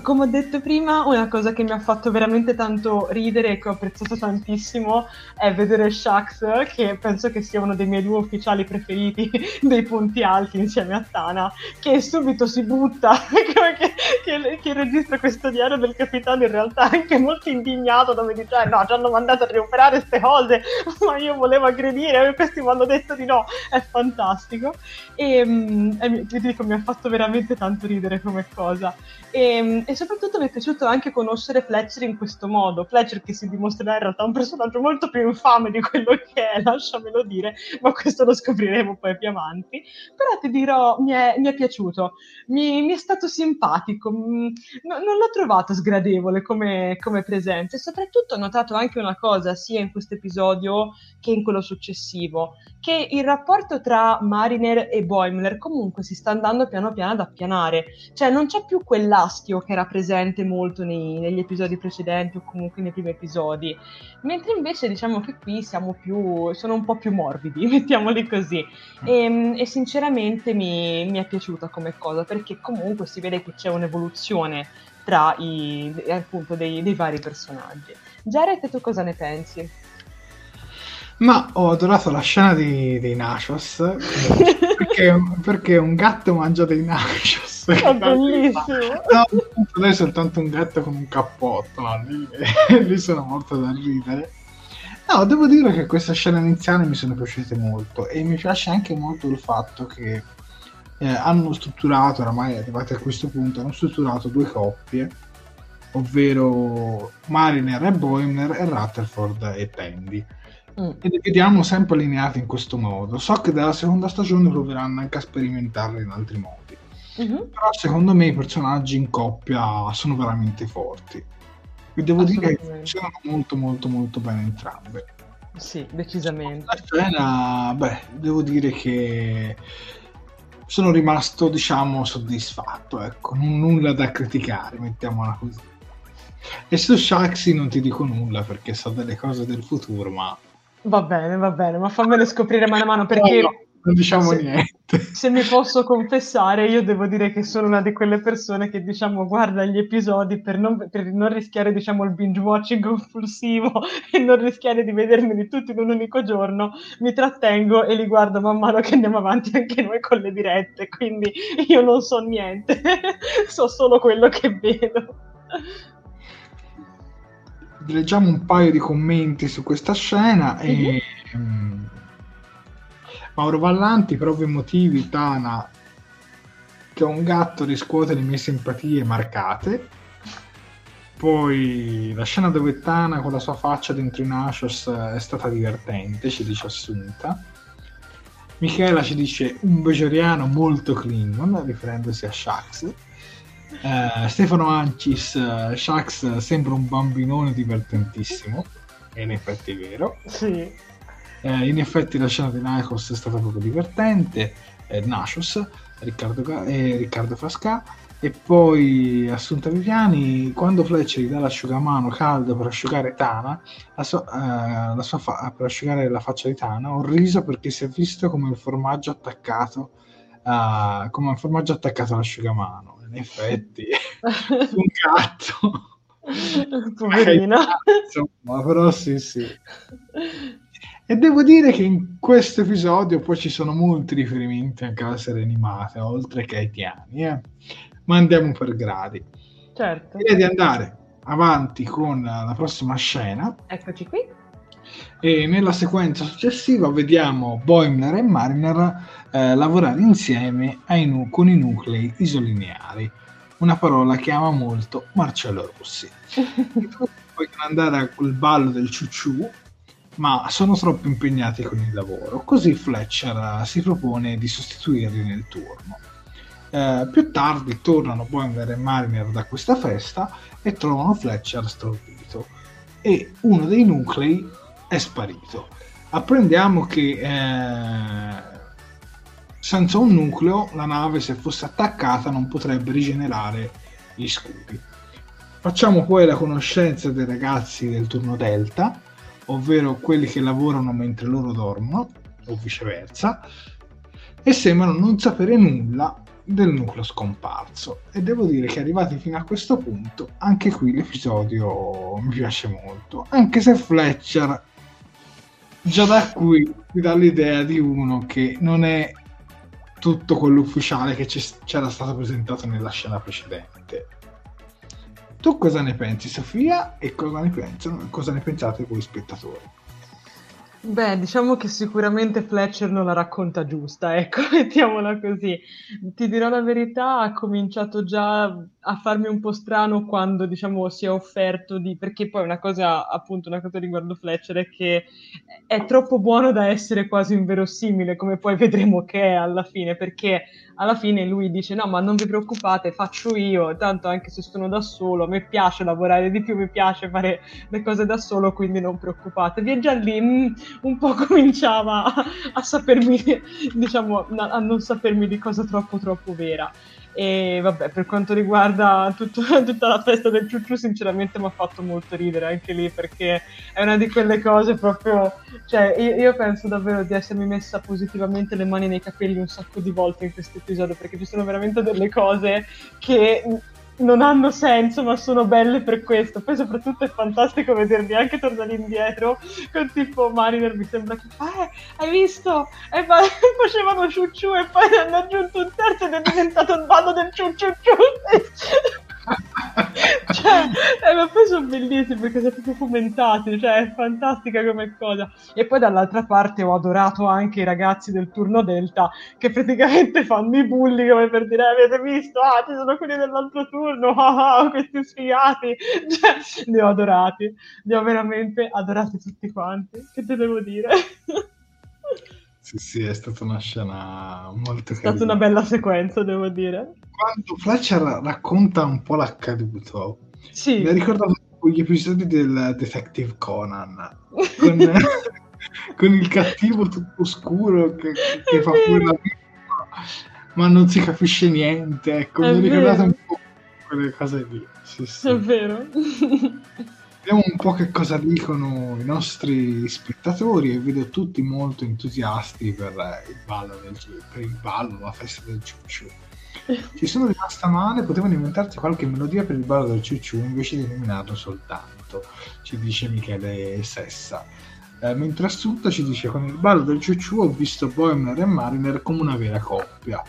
come ho detto prima, una cosa che mi ha fatto veramente tanto ridere e che ho apprezzato tantissimo è vedere Shax, che penso che sia uno dei miei due ufficiali preferiti dei punti alti insieme a Tana, che subito si butta, che, che, che registra questo diario del capitano in realtà anche molto indignato, dove dice eh, no, ci hanno mandato a recuperare queste cose, ma io volevo aggredire, e questi mi hanno detto di no, è fantastico. E, mm, e ti dico, mi ha fatto veramente tanto ridere come cosa. E, e, soprattutto mi è piaciuto anche conoscere Fletcher in questo modo. Fletcher che si dimostrerà in realtà un personaggio molto più infame di quello che è, lasciamelo dire, ma questo lo scopriremo poi più avanti. Però ti dirò, mi è, mi è piaciuto, mi, mi, è stato simpatico, mm, no, non l'ho trovato sgradevole come, come presenza e soprattutto ho notato anche una cosa, sia in questo episodio che in quello successivo, che il rapporto tra Mariner e Boimler comunque si sta andando piano piano ad appianare, cioè non c'è più quell'astio che era presente molto nei, negli episodi precedenti o comunque nei primi episodi, mentre invece diciamo che qui siamo più, sono un po' più morbidi, mettiamoli così, e, e sinceramente mi, mi è piaciuta come cosa perché comunque si vede che c'è un'evoluzione tra i, appunto dei, dei vari personaggi. Jared, tu cosa ne pensi? Ma ho adorato la scena di, dei nachos perché, perché, un gatto mangia dei nachos. È bellissimo. No, non è soltanto un gatto con un cappotto, no, lì, lì sono morto da ridere. No, devo dire che questa scena iniziale mi sono piaciute molto e mi piace anche molto il fatto che eh, hanno strutturato, oramai arrivati a questo punto, hanno strutturato due coppie, ovvero Mariner e Boimler e Rutherford e Tandy Mm. E li vediamo sempre allineati in questo modo. So che dalla seconda stagione proveranno anche a sperimentarli in altri modi. Mm-hmm. Però secondo me i personaggi in coppia sono veramente forti. E devo dire che funzionano molto molto molto bene entrambe. Sì, decisamente. La scena, beh, devo dire che sono rimasto, diciamo, soddisfatto, ecco, non nulla da criticare, mettiamola così. E su Shaxi non ti dico nulla perché so delle cose del futuro, ma Va bene, va bene, ma fammelo scoprire mano a mano perché... No, no, non diciamo se, niente. Se mi posso confessare, io devo dire che sono una di quelle persone che, diciamo, guarda gli episodi per non, per non rischiare, diciamo, il binge watching compulsivo e non rischiare di vedermeli tutti in un unico giorno, mi trattengo e li guardo man mano che andiamo avanti anche noi con le dirette, quindi io non so niente, so solo quello che vedo leggiamo un paio di commenti su questa scena mm-hmm. e um, Mauro Vallanti proprio i motivi Tana che un gatto riscuote le mie simpatie marcate poi la scena dove Tana con la sua faccia dentro i Nashos è stata divertente ci dice Assunta Michela ci dice un vegetariano molto Klingon riferendosi a Shax Uh, Stefano Ancis, uh, Shax sembra un bambinone divertentissimo, e in effetti è vero. Sì. Uh, in effetti la scena di Nikos è stata proprio divertente, eh, Nashos, Riccardo, eh, Riccardo Frasca, e poi Assunta Viviani, quando Fletcher gli dà l'asciugamano caldo per asciugare Tana, la sua, uh, la sua fa- per asciugare la faccia di Tana, ho riso perché si è visto come il formaggio attaccato, uh, come un formaggio attaccato all'asciugamano in effetti, un gatto. Poverino. Insomma, però sì, sì. E devo dire che in questo episodio poi ci sono molti riferimenti anche alla serie animata, oltre che ai piani, eh? ma andiamo per gradi. Certo. Direi di andare avanti con la prossima scena. Eccoci qui. E nella sequenza successiva vediamo Boimler e Mariner eh, lavorare insieme nu- con i nuclei isolineari, una parola che ama molto Marcello Rossi. Vogliono andare al ballo del ciucciù, ma sono troppo impegnati con il lavoro, così Fletcher eh, si propone di sostituirli nel turno. Eh, più tardi tornano Boimler e Mariner da questa festa e trovano Fletcher stordito e uno dei nuclei è sparito. Apprendiamo che eh, senza un nucleo la nave se fosse attaccata non potrebbe rigenerare gli scudi. Facciamo poi la conoscenza dei ragazzi del turno Delta, ovvero quelli che lavorano mentre loro dormono, o viceversa, e sembrano non sapere nulla del nucleo scomparso. E devo dire che arrivati fino a questo punto anche qui l'episodio mi piace molto. Anche se Fletcher già da qui mi dà l'idea di uno che non è tutto quello ufficiale che c'era stato presentato nella scena precedente tu cosa ne pensi Sofia e cosa ne, pensano, cosa ne pensate voi spettatori Beh, diciamo che sicuramente Fletcher non la racconta giusta, ecco, mettiamola così. Ti dirò la verità, ha cominciato già a farmi un po' strano quando, diciamo, si è offerto di... perché poi una cosa, appunto, una cosa riguardo Fletcher è che è troppo buono da essere quasi inverosimile, come poi vedremo che è alla fine, perché alla fine lui dice no ma non vi preoccupate faccio io tanto anche se sono da solo me piace lavorare di più mi piace fare le cose da solo quindi non preoccupatevi. E già lì mh, un po' cominciava a, a sapermi diciamo a non sapermi di cosa troppo troppo vera e vabbè, per quanto riguarda tutto, tutta la festa del ciucciù, sinceramente mi ha fatto molto ridere anche lì perché è una di quelle cose proprio. Cioè, io, io, penso davvero di essermi messa positivamente le mani nei capelli un sacco di volte in questo episodio perché ci sono veramente delle cose che non hanno senso, ma sono belle per questo. Poi, soprattutto, è fantastico vederli anche tornare indietro con tipo Mariner. Mi sembra che eh, hai visto? E fa- facevano ciucciù e poi hanno aggiunto un terzo ed è diventato il ballo del ciucciucciù. cioè, eh, ma poi sono bellissimi perché sono proprio fomentati, cioè è fantastica come cosa. E poi dall'altra parte ho adorato anche i ragazzi del turno Delta che praticamente fanno i bulli come per dire avete visto, ah ci sono quelli dell'altro turno, ah, ah questi sfigati, cioè li ho adorati, li ho veramente adorati tutti quanti, che te devo dire? Sì, sì, è stata una scena molto È stata una bella sequenza, devo dire. Quando Fletcher racconta un po' l'accaduto, sì. mi ha ricordato gli episodi del Detective Conan, con, con il cattivo tutto scuro che, che fa pure la vita, ma non si capisce niente. Ecco, mi ha ricordato un po' quelle cose lì. Sì, sì. È vero. Vediamo un po' che cosa dicono i nostri spettatori e vedo tutti molto entusiasti per il ballo, del, per il ballo la festa del ciucciu. Ci sono rimasta male, potevano inventarsi qualche melodia per il ballo del ciucciu invece di nominarlo soltanto, ci dice Michele Sessa. Eh, mentre Assunta ci dice con il ballo del ciucciu ho visto Boimler e Mariner come una vera coppia.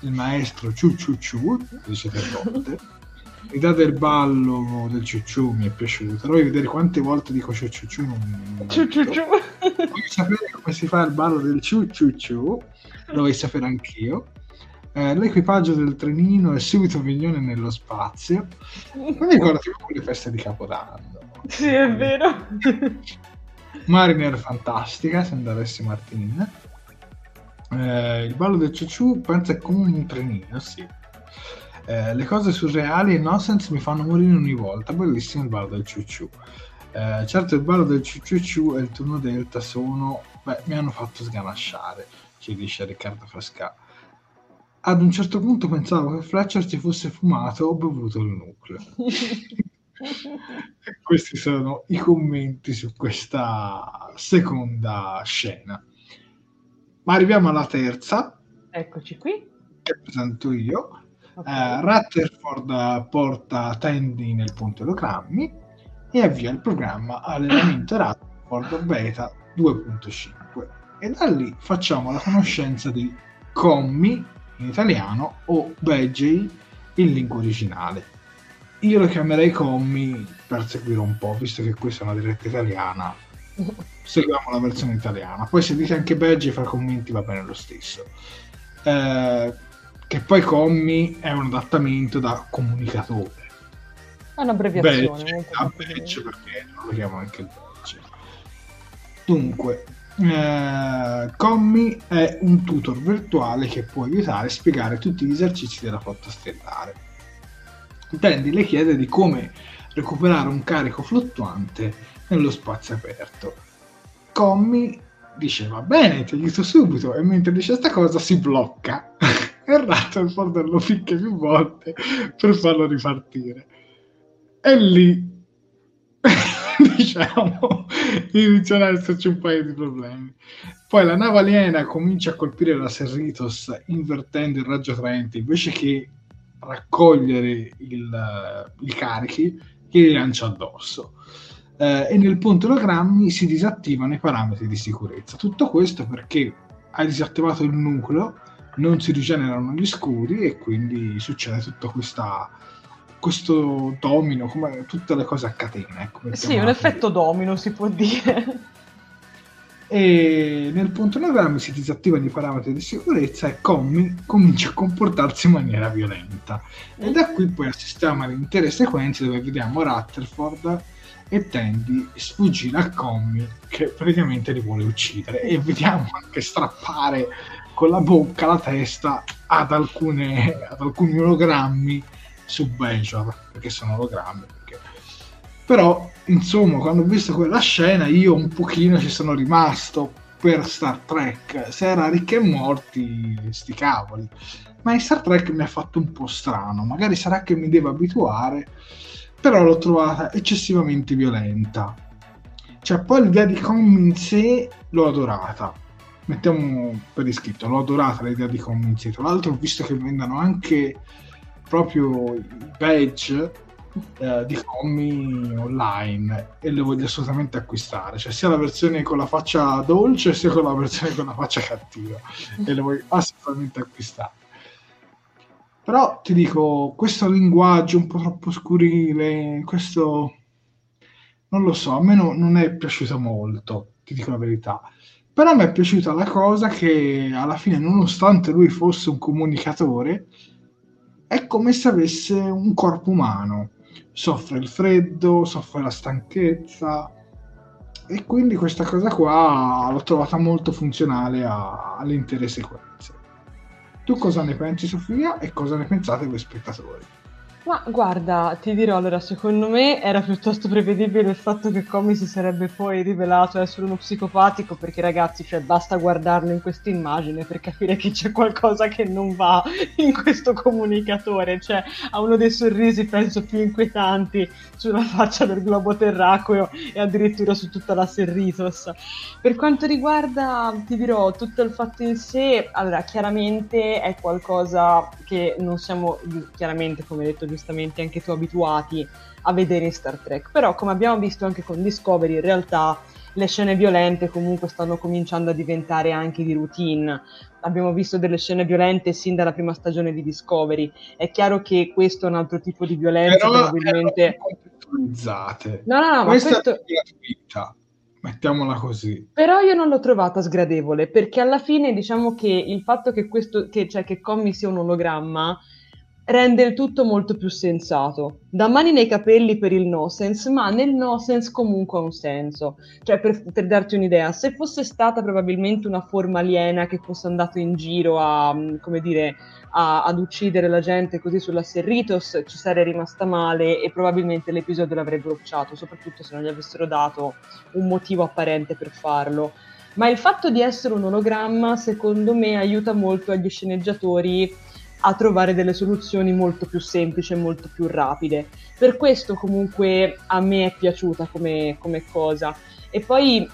Il maestro ciu ciu ciu, dice tre volte, l'idea del ballo del ciucciù mi è piaciuta. Voglio vedere quante volte dico ciucciù in un ciucciù. Voglio sapere come si fa il ballo del ciucciù. Lo voglio sapere anch'io. Eh, l'equipaggio del trenino è subito Vignone nello spazio. Non ricordo più le feste di Capodanno. Sì, è vero. Mariner fantastica, se andavesse Martin. Eh, il ballo del ciucciù penso è come un trenino, sì eh, le cose surreali e nonsense mi fanno morire ogni volta. Bellissimo il ballo del ciucciù. Eh, certo, il ballo del ciucciù e il turno delta sono. Beh, mi hanno fatto sganasciare, ci dice Riccardo Frasca. Ad un certo punto pensavo che Fletcher ci fosse fumato o bevuto il nucleo. Questi sono i commenti su questa seconda scena. Ma arriviamo alla terza. Eccoci qui. Che presento io. Okay. Uh, Rutherford porta Tandy nel ponte ologrammi e avvia il programma allenamento Rutherford Beta 2.5 e da lì facciamo la conoscenza di Commi in italiano o Begei in lingua originale. Io lo chiamerei Commi per seguire un po', visto che questa è una diretta italiana. Seguiamo la versione italiana. Poi se dite anche Begei fra commenti va bene lo stesso. Eh, che poi Commi è un adattamento da comunicatore. È un'abbreviazione. Badge, a badge perché non lo chiamano anche il badge. Dunque, eh, Commi è un tutor virtuale che può aiutare a spiegare tutti gli esercizi della flotta stellare. Tandy le chiede di come recuperare un carico fluttuante nello spazio aperto. Commi dice va bene, ti aiuto subito e mentre dice questa cosa si blocca e Rutherford lo ficca più volte per farlo ripartire. E lì, diciamo, iniziano ad esserci un paio di problemi. Poi la nave aliena comincia a colpire la Serritos invertendo il raggio traente invece che raccogliere il, i carichi che li lancia addosso. Eh, e nel punto ologrammi si disattivano i parametri di sicurezza. Tutto questo perché hai disattivato il nucleo, non si rigenerano gli scudi e quindi succede tutto questa, questo domino, come tutte le cose a catena. Ecco, sì, un effetto domino si può dire e nel punto ologrammi si disattivano i parametri di sicurezza e Commi comincia a comportarsi in maniera violenta. E da qui poi assistiamo alle intere sequenze dove vediamo Rutherford e Tandy sfuggire a Commi che praticamente li vuole uccidere e vediamo anche strappare con la bocca la testa ad, alcune, ad alcuni ologrammi su Bejor perché sono ologrammi però, insomma, quando ho visto quella scena, io un pochino ci sono rimasto per Star Trek. Se era ricchi e morti, sti cavoli. Ma in Star Trek mi ha fatto un po' strano. Magari sarà che mi devo abituare, però l'ho trovata eccessivamente violenta. Cioè, poi l'idea di Com in sé l'ho adorata. Mettiamo per iscritto, l'ho adorata l'idea di Com in sé. Tra l'altro ho visto che vendano anche proprio i badge eh, di Commi online e le voglio assolutamente acquistare, cioè sia la versione con la faccia dolce sia con la versione con la faccia cattiva e le voglio assolutamente acquistare. Però ti dico, questo linguaggio un po' troppo scurile, questo non lo so, a me no, non è piaciuto molto, ti dico la verità. Però mi è piaciuta la cosa che alla fine, nonostante lui fosse un comunicatore, è come se avesse un corpo umano soffre il freddo, soffre la stanchezza e quindi questa cosa qua l'ho trovata molto funzionale a, alle intere sequenze. Tu cosa ne pensi Sofia e cosa ne pensate voi spettatori? Ma guarda, ti dirò allora, secondo me era piuttosto prevedibile il fatto che Comi si sarebbe poi rivelato essere uno psicopatico, perché ragazzi, cioè, basta guardarlo in questa immagine per capire che c'è qualcosa che non va in questo comunicatore, cioè ha uno dei sorrisi, penso, più inquietanti sulla faccia del globo terracqueo e addirittura su tutta la Serritos. Per quanto riguarda, ti dirò, tutto il fatto in sé, allora, chiaramente è qualcosa che non siamo, chiaramente, come detto giustamente anche tu abituati a vedere in Star Trek. Però come abbiamo visto anche con Discovery, in realtà le scene violente comunque stanno cominciando a diventare anche di routine. Abbiamo visto delle scene violente sin dalla prima stagione di Discovery. È chiaro che questo è un altro tipo di violenza, Però probabilmente. No, no, no, Questa ma questo... è gratuita mettiamola così. Però io non l'ho trovata sgradevole, perché alla fine diciamo che il fatto che questo, che, cioè che Commi sia un ologramma, rende il tutto molto più sensato. Da mani nei capelli per il no sense, ma nel no sense comunque ha un senso. Cioè, per, per, darti un'idea, se fosse stata probabilmente una forma aliena che fosse andato in giro a, mm, come dire, a, ad uccidere la gente così sulla Serritos, ci sarei rimasta male e probabilmente l'episodio l'avrebbe bloccato, soprattutto se non gli avessero dato un motivo apparente per farlo. Ma il fatto di essere un ologramma, secondo me, aiuta molto agli sceneggiatori a trovare delle soluzioni molto più semplici e molto più rapide. Per questo comunque a me è piaciuta come, come cosa. E poi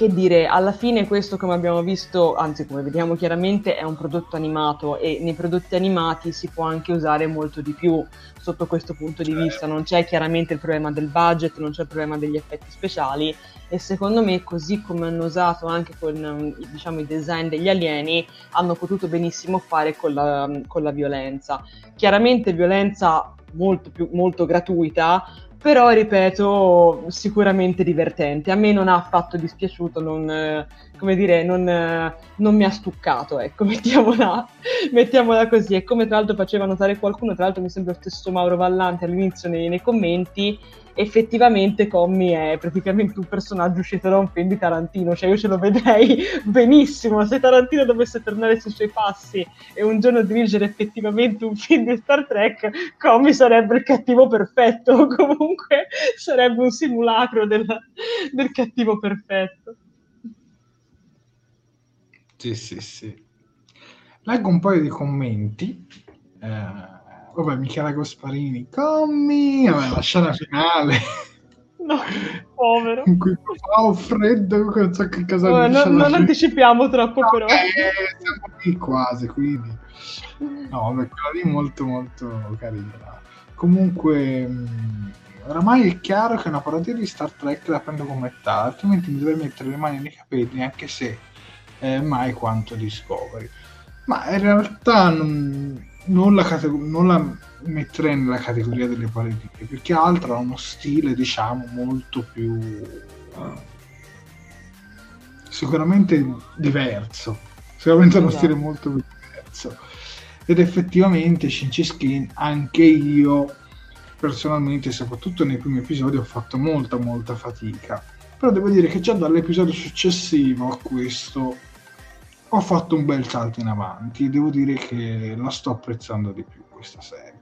che dire, alla fine questo come abbiamo visto, anzi come vediamo chiaramente, è un prodotto animato e nei prodotti animati si può anche usare molto di più sotto questo punto di vista. Non c'è chiaramente il problema del budget, non c'è il problema degli effetti speciali e secondo me così come hanno usato anche con diciamo, i design degli alieni, hanno potuto benissimo fare con la, con la violenza. Chiaramente violenza molto, più, molto gratuita, però ripeto sicuramente divertente. A me non ha affatto dispiaciuto non, come dire non, non mi ha stuccato ecco mettiamola, mettiamola, così. E come tra l'altro faceva notare qualcuno tra l'altro mi sembra lo stesso Mauro Vallante all'inizio nei, nei commenti effettivamente Commi è praticamente un personaggio uscito da un film di Tarantino, cioè io ce lo vedrei benissimo, se Tarantino dovesse tornare sui suoi passi e un giorno dirigere effettivamente un film di Star Trek, Commi sarebbe il cattivo perfetto, comunque sarebbe un simulacro del, del cattivo perfetto. Sì, sì, sì. Leggo un paio di commenti. Eh vabbè, Michela Gasparini, commi, vabbè, la scena finale. No, povero. In cui fa oh, freddo, non so che cosa oh, non, non anticipiamo troppo, no, però. Eh, siamo qui quasi, quindi. No, vabbè, quella lì molto, molto carina. Comunque, mh, oramai è chiaro che una parodia di Star Trek la prendo come tale, altrimenti mi dovrei mettere le mani nei capelli, anche se è mai quanto Discovery. Ma in realtà non, non, la, categ- non la metterei nella categoria delle parodie, perché altro ha uno stile, diciamo, molto più... sicuramente diverso. Sicuramente uno stile esatto. molto più diverso. Ed effettivamente Shinji Skin, anche io personalmente, soprattutto nei primi episodi, ho fatto molta molta fatica. Però devo dire che già dall'episodio successivo a questo ho fatto un bel salto in avanti. Devo dire che la sto apprezzando di più questa serie.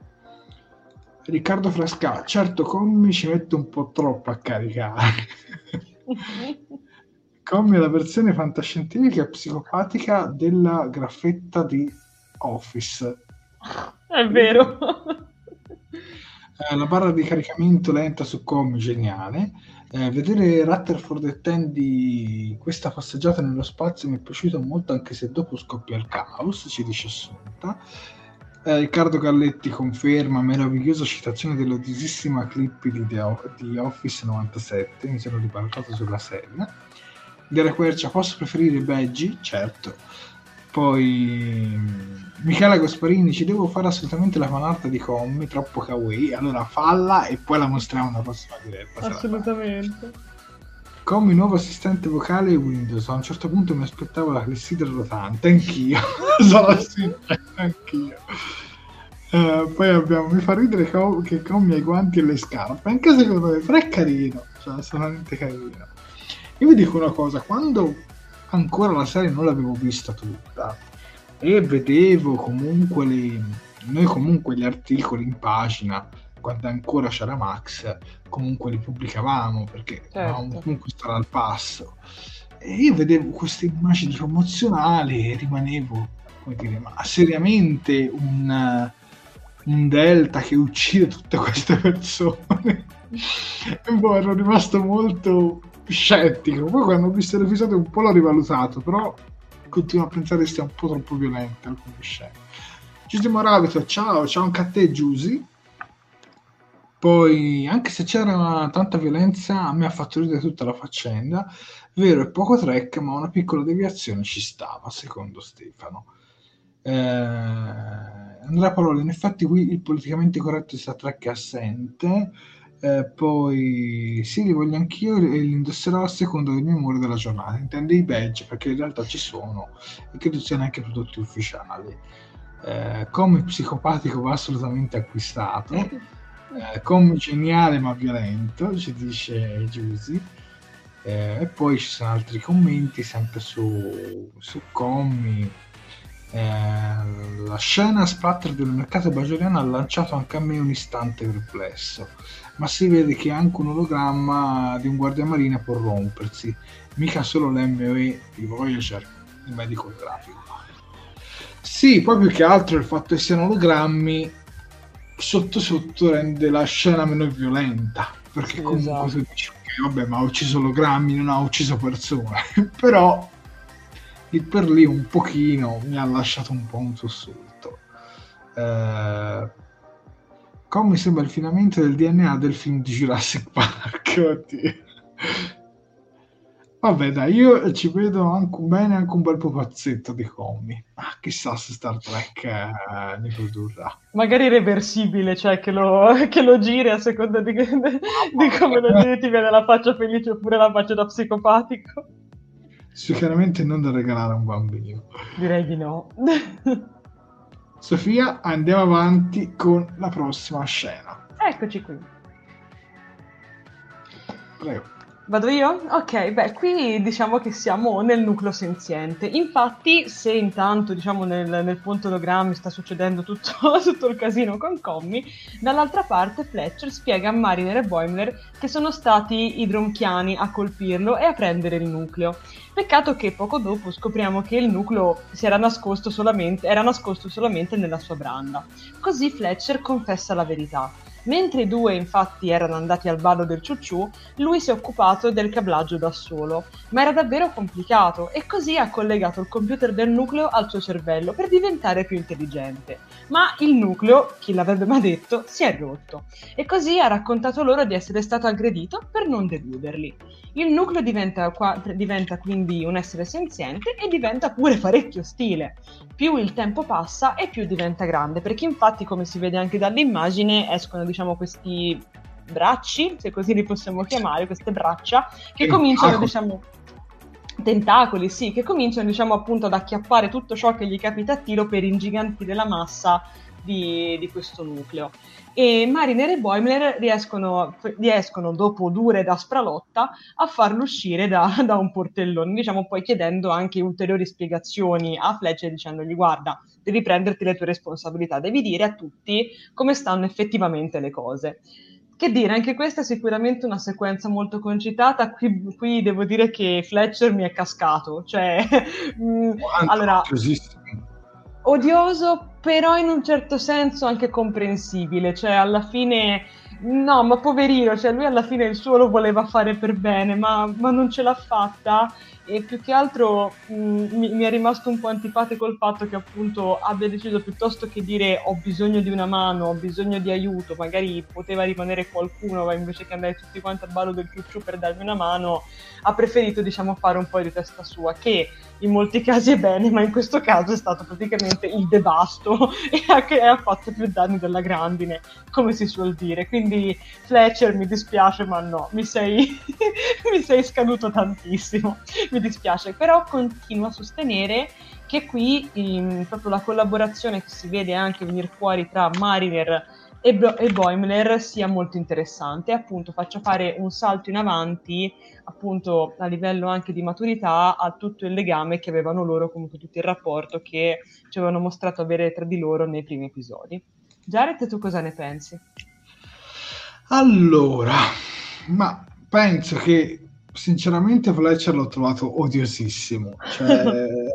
Riccardo Frasca, certo Commi ci mette un po' troppo a caricare. Commi è la versione fantascientifica e psicopatica della graffetta di Office. È vero. Eh, la barra di caricamento lenta su Com geniale. Eh, vedere Rutherford e di questa passeggiata nello spazio mi è piaciuto molto anche se dopo scoppia il caos, ci dice Assunta. Eh, Riccardo Galletti conferma meravigliosa citazione dell'odiosissima clip di, di Office 97, mi sono ribaltato sulla serie. Della Quercia, posso preferire Beggi? Certo. Poi Michela Gasparini ci devo fare assolutamente la fanarta di Commi, troppo kawaii. Allora falla e poi la mostriamo nella prossima diretta. Assolutamente. Commi nuovo assistente vocale Windows. A un certo punto mi aspettavo la clessidra rotante, anch'io. Sono sincero, anch'io. Uh, poi abbiamo, mi fa ridere che Commi ha i guanti e le scarpe, anche secondo me, però è carino, cioè assolutamente carino. Io vi dico una cosa, quando ancora la serie non l'avevo vista tutta. E vedevo comunque le, noi comunque gli articoli in pagina quando ancora c'era Max comunque li pubblicavamo perché certo. comunque stare al passo. E io vedevo queste immagini promozionali e rimanevo come dire ma seriamente un, un delta che uccide tutte queste persone. E poi ero rimasto molto scettico. Poi quando ho visto l'episodio un po' l'ho rivalutato, però continuo a pensare che sia un po' troppo violente alcune scene. Giusy Moravito, ciao, ciao anche a te Giusy. Poi, anche se c'era tanta violenza, a me ha fatto ridere tutta la faccenda. Vero, è poco track, ma una piccola deviazione ci stava, secondo Stefano. Eh, Andrea Paroli, in effetti qui il politicamente corretto di Star Trek è assente. Eh, poi sì, li voglio anch'io e li indosserò a seconda del mio umore della giornata. Intende i badge perché in realtà ci sono e credo siano anche prodotti ufficiali. Eh, come psicopatico va assolutamente acquistato. Eh, come geniale ma violento, ci dice Giusy. Eh, e poi ci sono altri commenti sempre su, su Commi. Eh, la scena splatter del mercato bajoriano ha lanciato anche a me un istante perplesso ma si vede che anche un ologramma di un guardiamarina può rompersi, mica solo l'MOE di Voyager, il medico grafico. Sì, poi più che altro il fatto che siano ologrammi sotto sotto rende la scena meno violenta, perché comunque esatto. tu dici ok, vabbè, ma ha ucciso ologrammi, non ha ucciso persone, però lì per lì un pochino mi ha lasciato un po' un sussulto. Eh, come sembra il finamento del DNA del film di Jurassic Park. Oddio. Vabbè, dai, io ci vedo anche bene anche un bel pupazzetto di Commi. Ah, chissà se Star Trek eh, ne produrrà. Magari reversibile, cioè che lo, che lo giri a seconda di, di come lo giri ti viene la faccia felice oppure la faccia da psicopatico. Sicuramente non da regalare a un bambino. Direi di no. Sofia, andiamo avanti con la prossima scena. Eccoci qui. Prego. Vado io? Ok, beh, qui diciamo che siamo nel nucleo senziente. Infatti, se intanto, diciamo, nel, nel ologrammi sta succedendo tutto, tutto, il casino con Commi, dall'altra parte Fletcher spiega a Mariner e Boimler che sono stati i dronchiani a colpirlo e a prendere il nucleo. Peccato che poco dopo scopriamo che il nucleo era nascosto solamente, era nascosto solamente nella sua branda. Così Fletcher confessa la verità Mentre i due infatti erano andati al ballo del ciucciù, lui si è occupato del cablaggio da solo, ma era davvero complicato e così ha collegato il computer del nucleo al suo cervello per diventare più intelligente. Ma il nucleo, chi l'avrebbe mai detto, si è rotto e così ha raccontato loro di essere stato aggredito per non deluderli. Il nucleo diventa, qua, diventa quindi un essere senziente e diventa pure parecchio ostile. Più il tempo passa e più diventa grande, perché infatti, come si vede anche dall'immagine, escono diciamo questi bracci, se così li possiamo chiamare, queste braccia, che cominciano, diciamo, tentacoli, sì, che cominciano, diciamo, appunto ad acchiappare tutto ciò che gli capita a tiro per ingigantire la massa di, di questo nucleo. E Mariner e Boimler riescono, riescono, dopo dure ed aspra lotta, a farlo uscire da, da, un portellone, diciamo poi chiedendo anche ulteriori spiegazioni a Fletcher dicendogli guarda, devi prenderti le tue responsabilità, devi dire a tutti come stanno effettivamente le cose. Che dire, anche questa è sicuramente una sequenza molto concitata. Qui, qui devo dire che Fletcher mi è cascato. Cioè, mh, mm, allora, odioso, però in un certo senso anche comprensibile. Cioè, alla fine, no, ma poverino, cioè lui alla fine il suo lo voleva fare per bene, ma, ma non ce l'ha fatta e più che altro mh, mi, mi, è rimasto un po' antipatico il fatto che appunto abbia deciso piuttosto che dire ho bisogno di una mano, ho bisogno di aiuto, magari poteva rimanere qualcuno ma invece che andare tutti quanti al ballo del ciucciù per darmi una mano, ha preferito diciamo fare un po' di testa sua, che in molti casi è bene, ma in questo caso è stato praticamente il devasto e ha, fatto più danni della grandine, come si suol dire. Quindi Fletcher mi dispiace, ma no, mi sei, mi sei scaduto tantissimo. Mi mi dispiace, però continuo a sostenere che qui in, proprio la collaborazione che si vede anche venire fuori tra Mariner e, Bo- e Boimler sia molto interessante, appunto faccia fare un salto in avanti appunto a livello anche di maturità a tutto il legame che avevano loro, comunque tutto il rapporto che ci avevano mostrato avere tra di loro nei primi episodi. Jared, tu cosa ne pensi? Allora, ma penso che sinceramente Fletcher l'ho trovato odiosissimo. Cioè,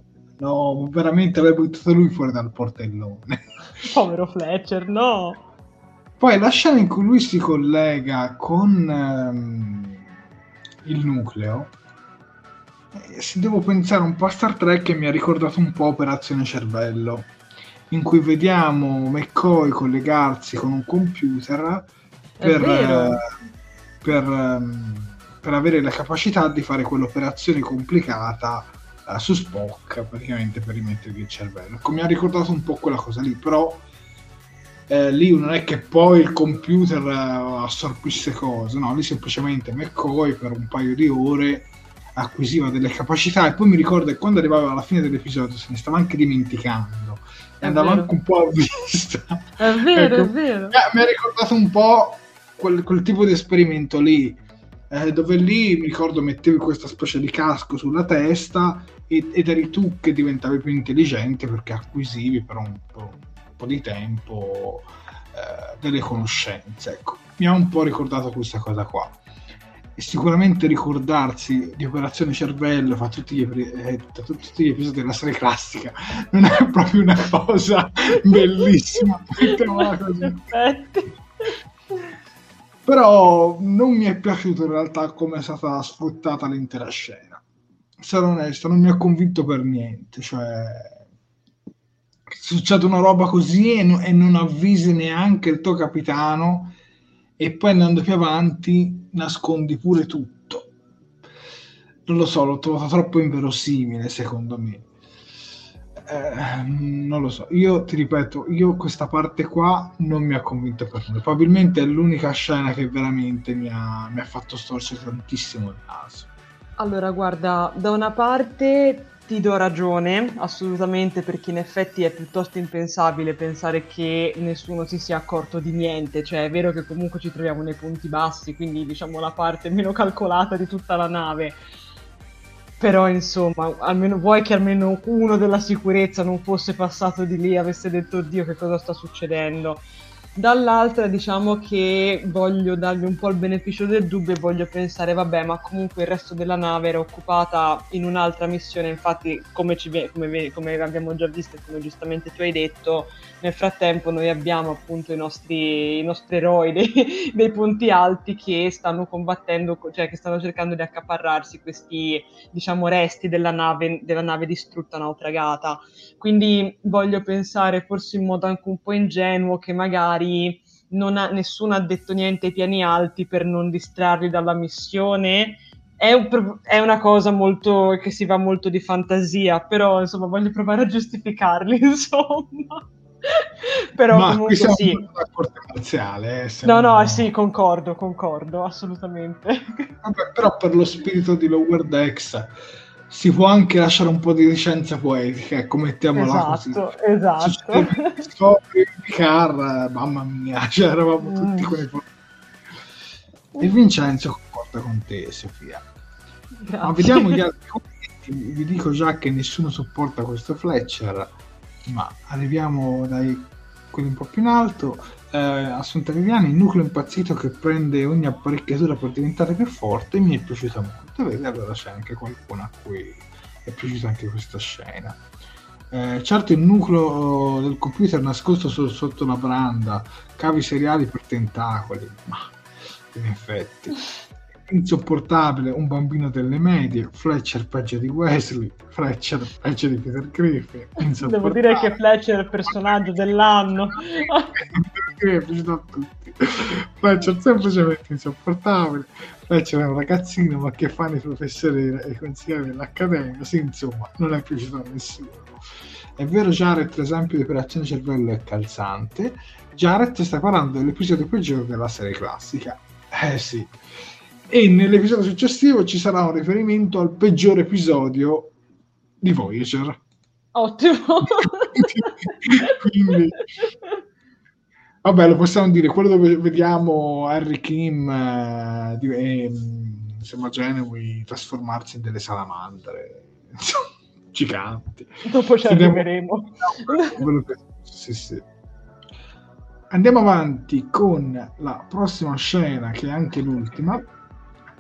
no, veramente l'hai buttato lui fuori dal portellone. Povero Fletcher, no! Poi la scena in cui lui si collega con um, il nucleo, eh, se devo pensare un po' a Star Trek mi ha ricordato un po' Operazione Cervello, in cui vediamo McCoy collegarsi con un computer per, uh, per um, per avere la capacità di fare quell'operazione complicata uh, su Spock, praticamente per rimettergli il cervello. Ecco, mi ha ricordato un po' quella cosa lì, però eh, lì non è che poi il computer uh, assorbisse cose, no, lì semplicemente McCoy per un paio di ore acquisiva delle capacità e poi mi ricordo che quando arrivava alla fine dell'episodio se ne stava anche dimenticando e andava anche un po' a vista. È vero, ecco, è vero. Eh, mi ha ricordato un po' quel, quel tipo di esperimento lì eh, dove lì mi ricordo mettevi questa specie di casco sulla testa ed, ed eri tu che diventavi più intelligente perché acquisivi per un po', un po di tempo eh, delle conoscenze. Ecco, mi ha un po' ricordato questa cosa qua. E sicuramente ricordarsi di Operazione Cervello fa tutti gli, eh, tutti gli episodi della serie classica non è proprio una cosa bellissima. Però non mi è piaciuto in realtà come è stata sfruttata l'intera scena. Sarò onesto, non mi ha convinto per niente. Cioè, succede una roba così e, no, e non avvisi neanche il tuo capitano e poi andando più avanti nascondi pure tutto. Non lo so, l'ho trovato troppo inverosimile secondo me eh, non lo so, io ti ripeto, io questa parte qua non mi ha convinto per nulla. Probabilmente è l'unica scena che veramente mi ha, mi ha fatto storcere tantissimo il naso. Allora, guarda, da una parte ti do ragione, assolutamente, perché in effetti è piuttosto impensabile pensare che nessuno si sia accorto di niente, cioè è vero che comunque ci troviamo nei punti bassi, quindi diciamo la parte meno calcolata di tutta la nave, però insomma, almeno vuoi che almeno uno della sicurezza non fosse passato di lì e avesse detto oddio che cosa sta succedendo. Dall'altra diciamo che voglio darvi un po' il beneficio del dubbio e voglio pensare, vabbè, ma comunque il resto della nave era occupata in un'altra missione, infatti come, ci, come, come abbiamo già visto e come giustamente tu hai detto, nel frattempo noi abbiamo appunto i nostri, i nostri eroi dei, dei, punti alti che stanno combattendo, cioè che stanno cercando di accaparrarsi questi, diciamo, resti della nave, della nave distrutta naufragata. Quindi voglio pensare, forse in modo anche un po' ingenuo, che magari non ha, nessuno ha detto niente ai piani alti per non distrarli dalla missione. È, un, è, una cosa molto che si va molto di fantasia, però insomma voglio provare a giustificarli, insomma. però Ma comunque qui sì. una corte marziale. Eh, no, no, sì, concordo, concordo, assolutamente. Vabbè, però per lo spirito di Lower Decks si può anche lasciare un po' di licenza poetica, ecco, mettiamola esatto, così. Esatto, Scopri car, mamma mia, cioè eravamo mm. tutti con i E Vincenzo concorda con te, Sofia. Grazie. Ma vediamo gli altri commenti. Vi dico già che nessuno sopporta questo Fletcher, ma arriviamo dai quelli un po' più in alto. Eh, Assunta Viviani, il nucleo impazzito che prende ogni apparecchiatura per diventare più forte, mi è piaciuta molto. Vedi, allora c'è anche qualcuno a cui è piaciuta anche questa scena. Eh, certo il nucleo del computer nascosto solo sotto la branda, cavi seriali per tentacoli, ma in effetti insopportabile, un bambino delle medie, Fletcher peggio di Wesley, Fletcher peggio di Peter Griffin. Devo dire che Fletcher è il personaggio dell'anno. Fletcher semplicemente insopportabile. Fletcher è un ragazzino, ma che fanno i professori e i consiglieri dell'accademia? Sì, insomma, non è piaciuto a nessuno. È vero, Jared, l'esempio di operazione cervello è calzante. Jared sta parlando dell'episodio peggiore della serie classica. Eh sì, e nell'episodio successivo ci sarà un riferimento al peggiore episodio di Voyager. Ottimo. Quindi, vabbè, lo possiamo dire, quello dove vediamo Harry Kim eh, e insomma Genevieve trasformarsi in delle salamandre giganti. Dopo ci arriveremo. Sì, sì. Andiamo avanti con la prossima scena, che è anche l'ultima,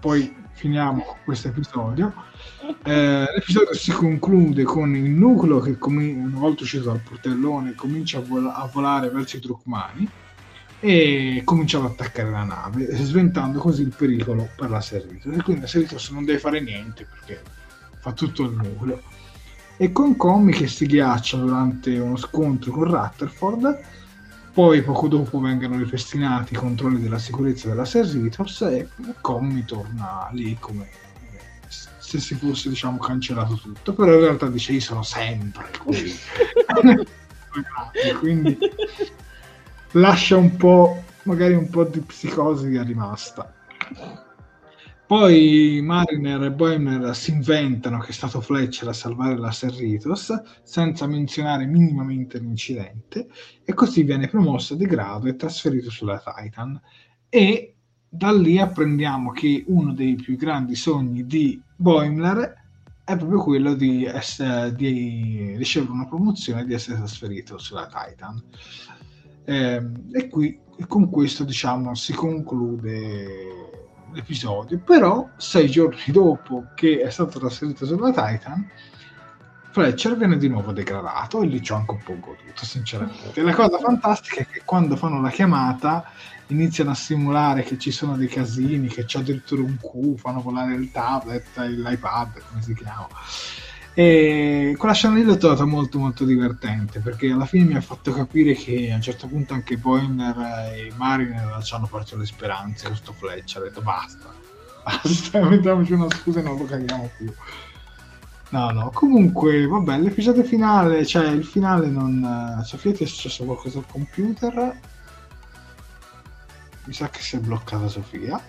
poi finiamo questo episodio. Eh, l'episodio si conclude con il nucleo che, com- una volta uscito dal portellone, comincia a, vol- a volare verso i trucmani e comincia ad attaccare la nave, sventando così il pericolo per la Serritos. E quindi la Serritos non deve fare niente perché fa tutto il nucleo. E con Commi che si ghiaccia durante uno scontro con Rutherford poi poco dopo vengono ripristinati i controlli della sicurezza della Serritos e Commi torna lì come se si fosse diciamo cancellato tutto. Però in realtà dice io sono sempre qui. Quindi lascia un po' magari un po' di psicosi che è rimasta poi Mariner e Boimler si inventano che è stato Fletcher a salvare la Serritos senza menzionare minimamente l'incidente e così viene promosso di grado e trasferito sulla Titan e da lì apprendiamo che uno dei più grandi sogni di Boimler è proprio quello di, essere, di ricevere una promozione e di essere trasferito sulla Titan. Eh, e qui con questo diciamo si conclude l'episodio, però sei giorni dopo che è stato trasferito sulla Titan, Fletcher viene di nuovo degradato e lì ci ho anche un po' goduto, sinceramente. La cosa fantastica è che quando fanno la chiamata iniziano a simulare che ci sono dei casini, che c'è addirittura un Q, fanno volare il tablet, l'iPad, come si chiama. E quella scena lì l'ho trovata molto molto divertente perché alla fine mi ha fatto capire che a un certo punto anche Poiner e Mariner ci hanno perso le speranze questo Fletcher ha detto basta basta mettiamoci una scusa e non lo caghiamo più. No no comunque vabbè l'episodio finale cioè il finale non Sofia ti è successo qualcosa al computer? Mi sa che si è bloccata Sofia.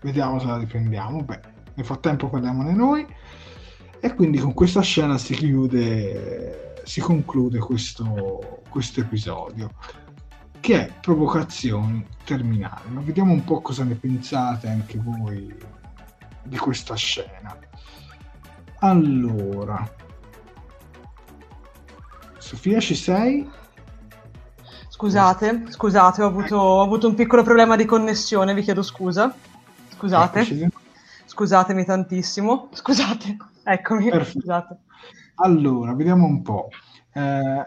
Vediamo se la riprendiamo beh nel frattempo parliamone noi e quindi con questa scena si chiude si conclude questo, questo episodio che è provocazioni terminali ma vediamo un po' cosa ne pensate anche voi di questa scena allora Sofia ci sei? Scusate, scusate, ho avuto, ho avuto un piccolo problema di connessione, vi chiedo scusa. Scusate. Scusatemi tantissimo. Scusate. Eccomi. Perfetto. Scusate. Allora, vediamo un po'. Eh,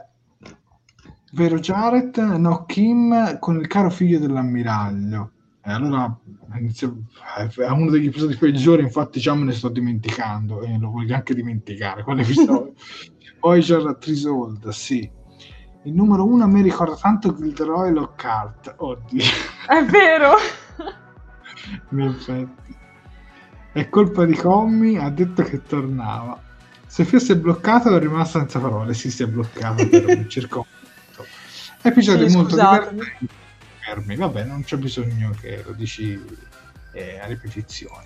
vero Jared? No, Kim con il caro figlio dell'ammiraglio. E allora inizio- è uno degli episodi peggiori, infatti già me ne sto dimenticando e lo voglio anche dimenticare quell'episodio. Voyager Trisold, sì. Il numero uno a me ricorda tanto Gilderoy Lockhart. Oddio, È vero. in effetti. È colpa di Commi, ha detto che tornava. Sofia si è bloccata è rimasta senza parole. Sì, si è bloccata per un circonto. Episodio Sì, molto divertente. Fermi, vabbè, non c'è bisogno che lo dici eh, a ripetizione.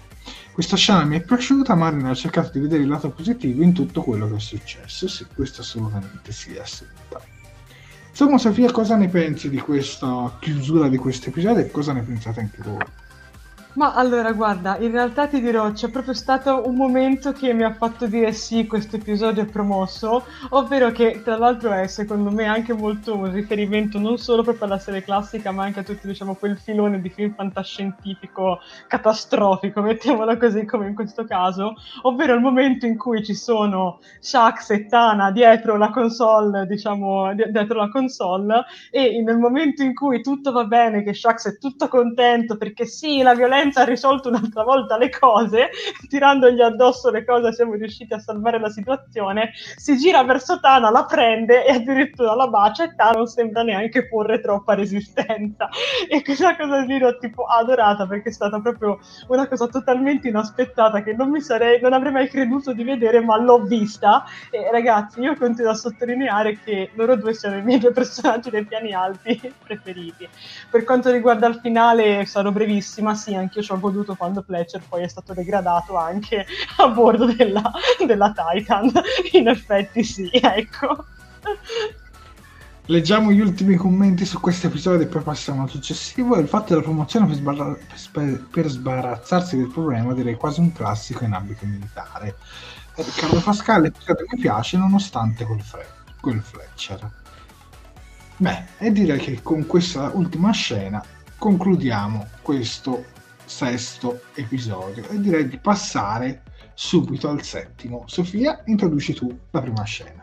Questa scena mi è piaciuta, Marina ha cercato di vedere il lato positivo in tutto quello che è successo. Sì, questo assolutamente sì, assolutamente. Insomma, Sofia, cosa ne pensi di questa chiusura di questo episodio e cosa ne pensate anche voi? Ma allora, guarda, in realtà ti dirò, c'è proprio stato un momento che mi ha fatto dire sì, questo episodio è promosso, ovvero che tra l'altro è secondo me anche molto un riferimento non solo proprio alla serie classica, ma anche a tutto, diciamo, quel filone di film fantascientifico catastrofico, mettiamolo così come in questo caso, ovvero il momento in cui ci sono Shax e Tana dietro la console, diciamo, di- dietro la console, e nel momento in cui tutto va bene, che Shax è tutto contento perché sì, la violenza ha risolto un'altra volta le cose, tirandogli addosso le cose siamo riusciti a salvare la situazione, si gira verso Tana, la prende e addirittura la bacia e Tana non sembra neanche porre troppa resistenza. E questa cosa lì l'ho tipo adorata perché è stata proprio una cosa totalmente inaspettata che non mi sarei, non avrei mai creduto di vedere, ma l'ho vista. E ragazzi, io continuo a sottolineare che loro due sono i miei due personaggi dei piani alti preferiti. Per quanto riguarda il finale, sarò brevissima. Sì, anche io ci ho goduto quando Fletcher poi è stato degradato anche a bordo della, della Titan. In effetti, sì, ecco. Leggiamo gli ultimi commenti su questo episodio e poi passiamo al successivo. Il fatto della promozione per, sbarra- per per sbarazzarsi del problema direi quasi un classico in ambito militare. Eh, Riccardo Pascal, l'episodio mi piace nonostante quel, fre- quel Fletcher. Beh, e direi che con questa ultima scena concludiamo questo sesto episodio e direi di passare subito al settimo. Sofia, introduci tu la prima scena.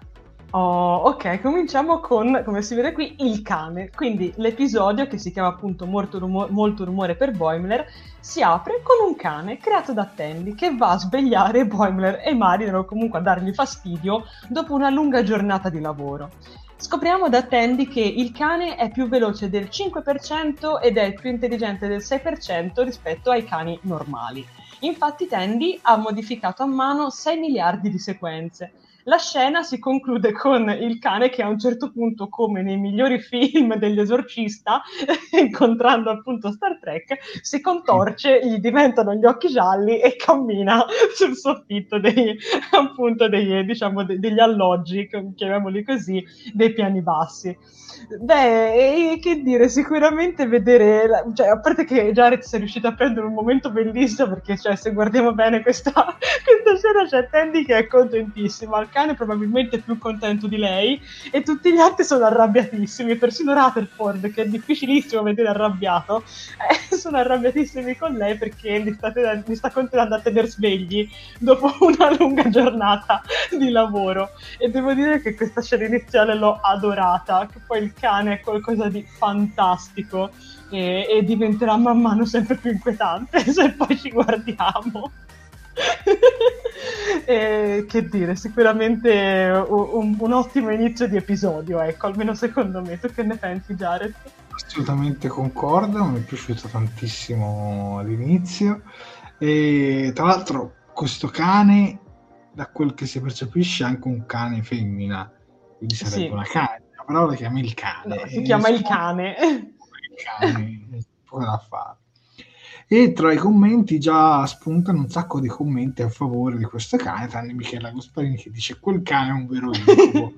Oh, ok, cominciamo con, come si vede qui, il cane. Quindi l'episodio, che si chiama appunto Molto, rumo- Molto rumore per Boimler, si apre con un cane creato da Tandy che va a svegliare Boimler e Marin o comunque a dargli fastidio dopo una lunga giornata di lavoro. Scopriamo da Tandy che il cane è più veloce del 5% ed è più intelligente del 6% rispetto ai cani normali. Infatti Tandy ha modificato a mano 6 miliardi di sequenze. La scena si conclude con il cane che a un certo punto, come nei migliori film degli esorcista, incontrando appunto Star Trek, si contorce, gli diventano gli occhi gialli e cammina sul soffitto dei, appunto dei, diciamo, de- degli alloggi, chiamiamoli così, dei piani bassi. Beh, e che dire, sicuramente vedere, la- cioè, a parte che Jared si è riuscito a prendere un momento bellissimo, perché cioè, se guardiamo bene questa, questa scena c'è Tandy che è contentissima, il cane probabilmente più contento di lei, e tutti gli altri sono arrabbiatissimi, persino Rutherford, che è difficilissimo vedere arrabbiato, eh, sono arrabbiatissimi con lei perché li sta, ten- li sta continuando a tenere svegli dopo una lunga giornata di lavoro. E devo dire che questa scena iniziale l'ho adorata, che poi il cane è qualcosa di fantastico e, e diventerà man mano sempre più inquietante se poi ci guardiamo. E, che dire, sicuramente un, un- ottimo inizio di episodio, ecco, almeno secondo me. Tu che ne pensi, Jared? Assolutamente concordo, mi è piaciuto tantissimo all'inizio e tra l'altro questo cane, da quel che si percepisce, è anche un cane femmina, quindi sarebbe Sì. una cane, però la chiami il cane. No, si e chiama il cane. il cane, è poco da fare. E tra i commenti già spuntano un sacco di commenti a favore di questo cane, tranne Michela Gasparini che dice quel cane è un vero incubo.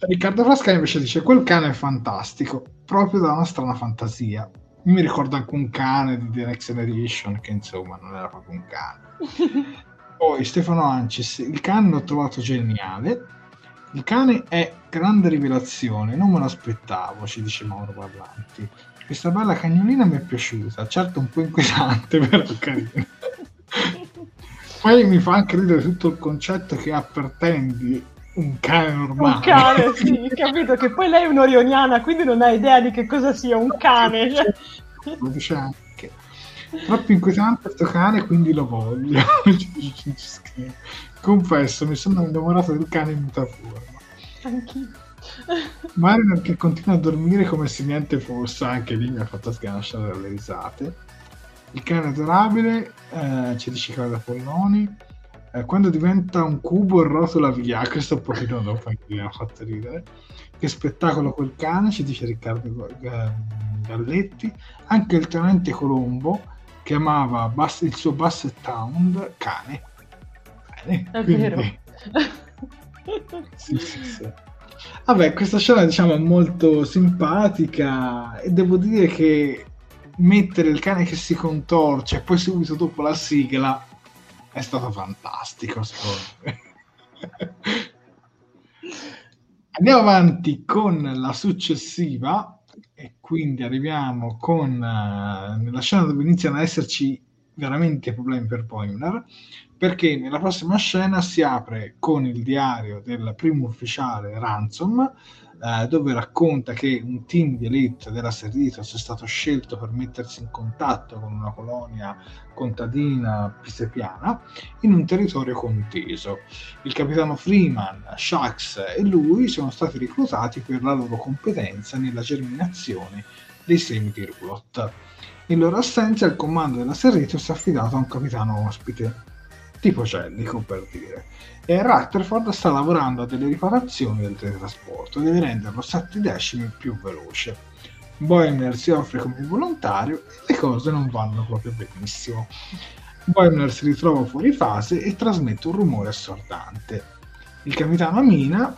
Riccardo Frascani invece dice quel cane è fantastico, proprio da una strana fantasia. Io mi ricordo anche un cane di The Next Generation che insomma non era proprio un cane. Poi Stefano Ancis, il cane l'ho trovato geniale. Il cane è grande rivelazione, non me lo aspettavo, ci dice Mauro Parlanti. Questa bella cagnolina mi è piaciuta, certo un po' inquietante, però carina. Poi mi fa anche ridere tutto il concetto che ha per Tandy un cane normale. Un cane, sì, capito che poi lei è un'orioniana, quindi non ha idea di che cosa sia un cane. Cioè. Lo dice anche. Troppo inquietante questo cane, quindi lo voglio. Confesso, mi sono innamorato del cane in mutaforma. Anch'io. Mariner che continua a dormire come se niente fosse, anche lì mi ha fatto sganasciare dalle risate. Il cane adorabile, eh, ci dice Claudia Polloni. Eh, quando diventa un cubo rotola via, questo un pochino dopo anche mi ha fatto ridere. Che spettacolo quel cane, ci dice Riccardo Galletti. Anche il tenente Colombo chiamava Bass- il suo Basset Town cane. Bene, È quindi... vero. sì, sì, sì. Vabbè, questa scena diciamo è molto simpatica e devo dire che mettere il cane che si contorce e poi subito dopo la sigla è stato fantastico secondo me. Andiamo avanti con la successiva e quindi arriviamo con uh, nella scena dove iniziano ad esserci veramente problemi per Boimler perché nella prossima scena si apre con il diario del primo ufficiale Ransom eh, dove racconta che un team di elite della Serritos è stato scelto per mettersi in contatto con una colonia contadina pisepiana in un territorio conteso. Il capitano Freeman, Shax e lui sono stati reclutati per la loro competenza nella germinazione dei semi di roulotte. In loro assenza il comando della Serritos è affidato a un capitano ospite, tipo Cellico per dire. E Rutherford sta lavorando a delle riparazioni del teletrasporto, deve renderlo 7 decimi più veloce. Boimler si offre come volontario e le cose non vanno proprio benissimo. Boimler si ritrova fuori fase e trasmette un rumore assordante. Il capitano Amina,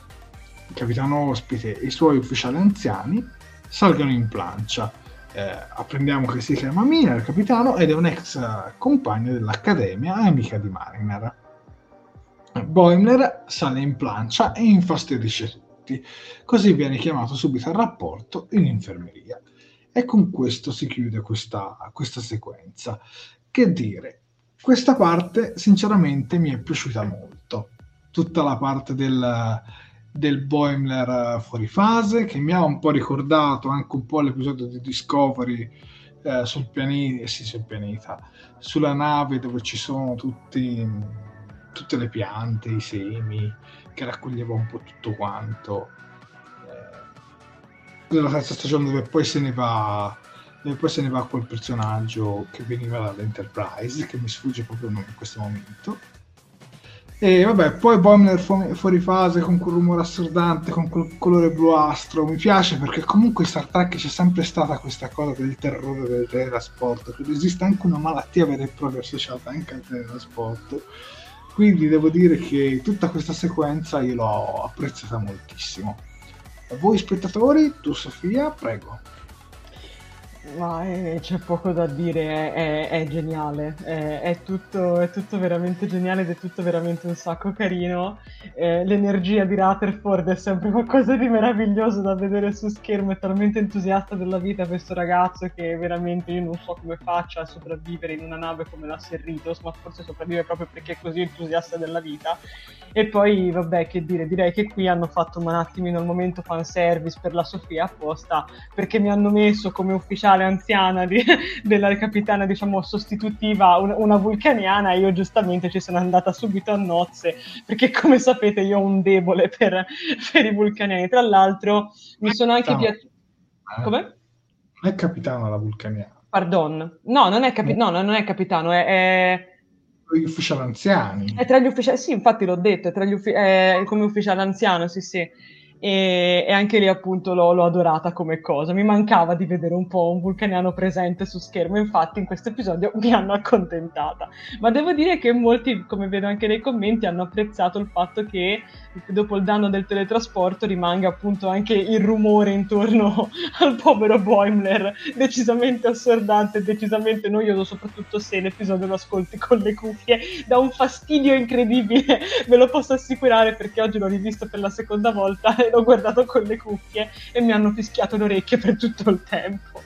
il capitano ospite e i suoi ufficiali anziani salgono in plancia eh, apprendiamo che si chiama Mina, il capitano, ed è un ex compagno dell'Accademia amica di Mariner. Boimler sale in plancia e infastidisce tutti, così viene chiamato subito al rapporto in infermeria. E con questo si chiude questa, questa sequenza. Che dire, questa parte sinceramente mi è piaciuta molto. Tutta la parte del, del Boimler fuori fase, che mi ha un po' ricordato anche un po' l'episodio di Discovery eh, sul pianeta, eh, sì, sul pianeta, sulla nave dove ci sono tutti, tutte le piante, i semi, che raccoglieva un po' tutto quanto. Eh, la terza stagione dove poi se ne va dove poi se ne va quel personaggio che veniva dall'Enterprise, che mi sfugge proprio in questo momento e vabbè, poi Boimler fu- fuori fase con quel rumore assordante, con quel colore bluastro. Mi piace perché comunque in Star Trek c'è sempre stata questa cosa del terrore del teletrasporto. Credo esista anche una malattia vera e propria associata anche al teletrasporto. Quindi devo dire che tutta questa sequenza io l'ho apprezzata moltissimo. A voi spettatori, tu Sofia, prego. Ma eh, c'è poco da dire, è, è, è geniale, è, è, tutto, è tutto veramente geniale ed è tutto veramente un sacco carino. Eh, l'energia di Rutherford è sempre qualcosa di meraviglioso da vedere su schermo, è talmente entusiasta della vita questo ragazzo che veramente io non so come faccia a sopravvivere in una nave come la Serritos, ma forse sopravvive proprio perché è così entusiasta della vita. E poi, vabbè, che dire, direi che qui hanno fatto un attimino il momento fanservice per la Sofia apposta, perché mi hanno messo come ufficiale anziana di, della capitana, diciamo, sostitutiva, una, una vulcaniana, e io giustamente ci sono andata subito a nozze, perché come sapete io ho un debole per, per i vulcaniani. Tra l'altro mi sono anche piaciuti... Eh, come? Non è capitano la vulcaniana. Pardon. No, non è, capi- no, non è capitano, è... è gli ufficiali anziani. È tra gli ufficiali, sì, infatti l'ho detto, è, tra gli uffi- è come ufficiale anziano, sì, sì. E, e, anche lì appunto l'ho, l'ho, adorata come cosa. Mi mancava di vedere un po' un vulcaniano presente su schermo, infatti in questo episodio mi hanno accontentata. Ma devo dire che molti, come vedo anche nei commenti, hanno apprezzato il fatto che dopo il danno del teletrasporto rimanga appunto anche il rumore intorno al povero Boimler, decisamente assordante, decisamente noioso, soprattutto se l'episodio lo ascolti con le cuffie, dà un fastidio incredibile, ve lo posso assicurare perché oggi l'ho rivisto per la seconda volta l'ho guardato con le cuffie e mi hanno fischiato le orecchie per tutto il tempo.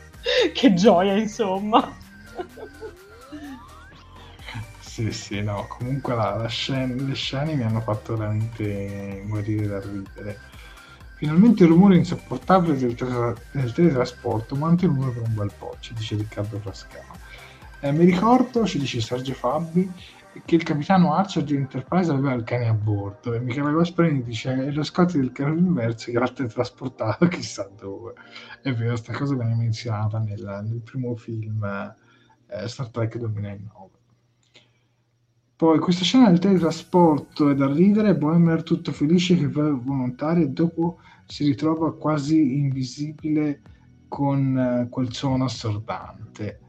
che gioia, insomma. Sì, sì, no, comunque la, la scena, le scene mi hanno fatto veramente morire da ridere. Finalmente il rumore insopportabile del, tra- del teletrasporto mantenuto per un bel po', ci dice Riccardo Frascano. Eh, mi ricordo, ci dice Sergio Fabbi, che il capitano Archer di Enterprise aveva il cane a bordo e Michele Gasparini dice è lo scotto del cane inverso che l'ha teletrasportato chissà dove. È vero, questa cosa viene menzionata nel, nel primo film eh, Star Trek 2009 poi questa scena del teletrasporto è da ridere Boemer tutto felice che va volontario e dopo si ritrova quasi invisibile con eh, quel suono assordante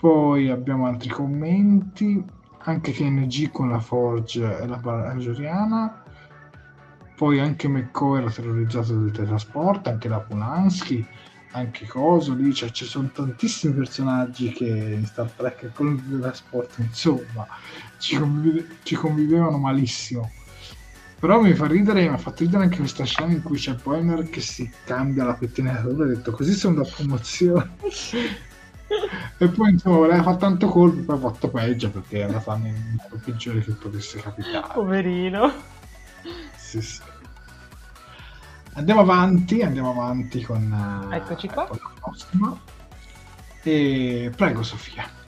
poi abbiamo altri commenti, anche KNG con la Forge e la Bajoriana. Poi anche McCoy era terrorizzato del teletrasporto, anche la Polanski, anche Coso lì, cioè ci sono tantissimi personaggi che in Star Trek con il teletrasporto, insomma, ci, convive- ci convivevano malissimo. Però mi fa ridere, mi ha fatto ridere anche questa scena in cui c'è Poimer che si cambia la pettinatura e ha detto così sono da promozione e poi insomma voleva fare tanto colpo poi ha fatto peggio perché era andata nel modo peggiore che potesse capitare. Poverino. Sì sì. Andiamo avanti andiamo avanti con eh, eccoci qua la prossima. E prego Sofia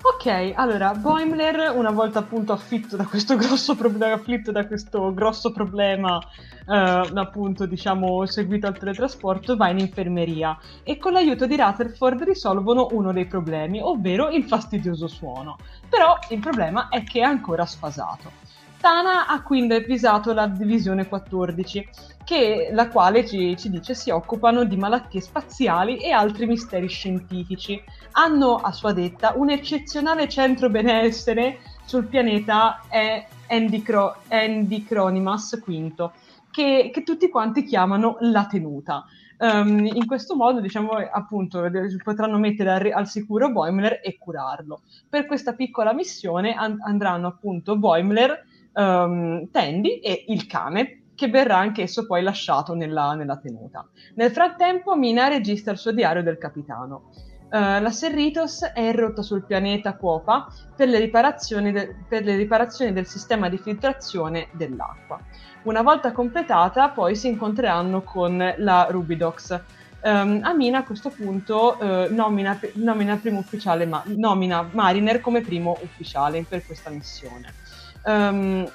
Ok, allora Boimler, una volta appunto affitto da questo grosso problema, afflitto da questo grosso problema, eh, appunto diciamo seguito al teletrasporto, va in infermeria e con l'aiuto di Rutherford risolvono uno dei problemi, ovvero il fastidioso suono. Però il problema è che è ancora sfasato. Tana ha quindi avvisato la divisione 14, che, la quale ci, ci, dice si occupano di malattie spaziali e altri misteri scientifici. Hanno, a sua detta, un eccezionale centro benessere sul pianeta Endicro, Endicronimas V, che, che tutti quanti chiamano la tenuta. Um, in questo modo, diciamo, appunto, potranno mettere al, al sicuro Boimler e curarlo. Per questa piccola missione an- andranno appunto Boimler um, Tandy e il cane, che verrà anch'esso poi lasciato nella, nella tenuta. Nel frattempo Mina registra il suo diario del capitano. Uh, la Serritos è in rotta sul pianeta Quopa per le, de- per le, riparazioni del sistema di filtrazione dell'acqua. Una volta completata, poi si incontreranno con la Rubidox. Um, Amina a questo punto uh, nomina, nomina, primo ufficiale, ma- nomina Mariner come primo ufficiale per questa missione. Um,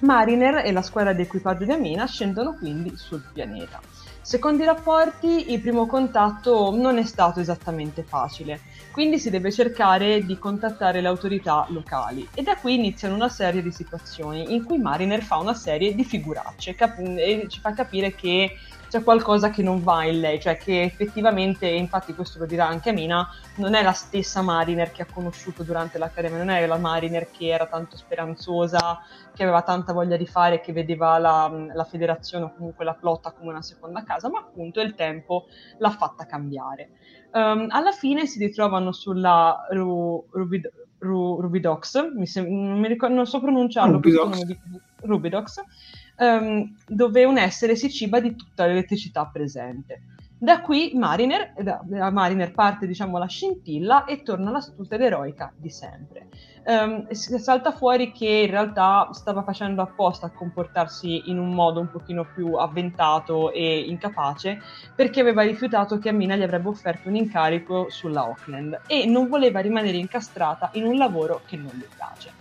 Mariner e la squadra di equipaggio di Amina scendono quindi sul pianeta. Secondo i rapporti, il primo contatto non è stato esattamente facile, quindi si deve cercare di contattare le autorità locali e da qui iniziano una serie di situazioni in cui Mariner fa una serie di figuracce cap- e ci fa capire che c'è qualcosa che non va in lei, cioè che effettivamente, infatti questo lo dirà anche Mina, non è la stessa Mariner che ha conosciuto durante l'accademia, non è la Mariner che era tanto speranzosa, che aveva tanta voglia di fare, che vedeva la, la federazione o comunque la flotta come una seconda casa, ma appunto il tempo l'ha fatta cambiare. Um, alla fine si ritrovano sulla Ru, Rubid, Ru, Rubidox, mi sem- non, mi ricordo, non so pronunciarlo, Rubidox. Di, Rubidox um, dove un essere si ciba di tutta l'elettricità presente. Da qui Mariner, da, da Mariner parte diciamo, la scintilla e torna l'astuta ed eroica di sempre. Um, salta fuori che in realtà stava facendo apposta a comportarsi in un modo un pochino più avventato e incapace perché aveva rifiutato che Amina gli avrebbe offerto un incarico sulla Auckland e non voleva rimanere incastrata in un lavoro che non le piace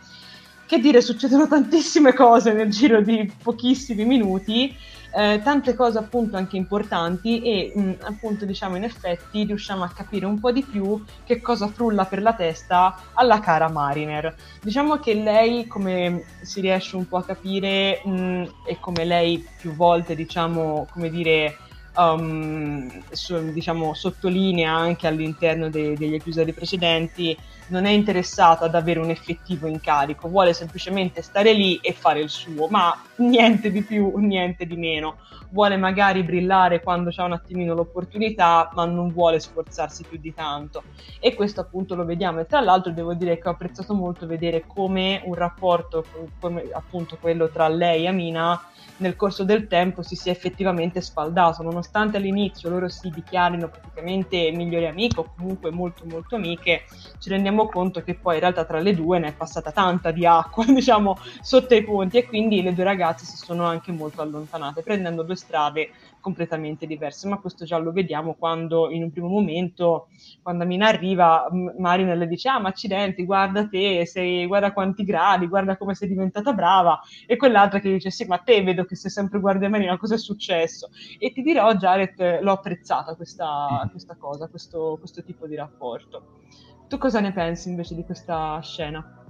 che dire, succedono tantissime cose nel giro di pochissimi minuti. eh, tante cose appunto anche importanti e mh, appunto diciamo in effetti riusciamo a capire un po' di più che cosa frulla per la testa alla cara Mariner. Diciamo che lei, come si riesce un po' a capire mh, e come lei più volte diciamo, come dire, um, so, diciamo, sottolinea anche all'interno de- degli episodi precedenti, non è interessato ad avere un effettivo incarico, vuole semplicemente stare lì e fare il suo, ma niente di più, niente di meno. Vuole magari brillare quando c'è un attimino l'opportunità, ma non vuole sforzarsi più di tanto. E questo appunto lo vediamo. E tra l'altro devo dire che ho apprezzato molto vedere come un rapporto, come appunto quello tra lei e Amina, nel corso del tempo si sia effettivamente spaldato, nonostante all'inizio loro si dichiarino praticamente migliori amiche o comunque molto molto amiche, ci rendiamo conto che poi in realtà tra le due ne è passata tanta di acqua, diciamo, sotto i ponti e quindi le due ragazze si sono anche molto allontanate, prendendo due strade completamente diverse, ma questo già lo vediamo quando in un primo momento, quando Amina arriva, Marina le dice, ah ma accidenti, guarda te, sei, guarda quanti gradi, guarda come sei diventata brava, e quell'altra che dice, sì ma te vedo che sei sempre guardia Marina, cosa è successo? E ti dirò, Jared, l'ho apprezzata questa, mm. questa cosa, questo, questo tipo di rapporto. Tu cosa ne pensi invece di questa scena?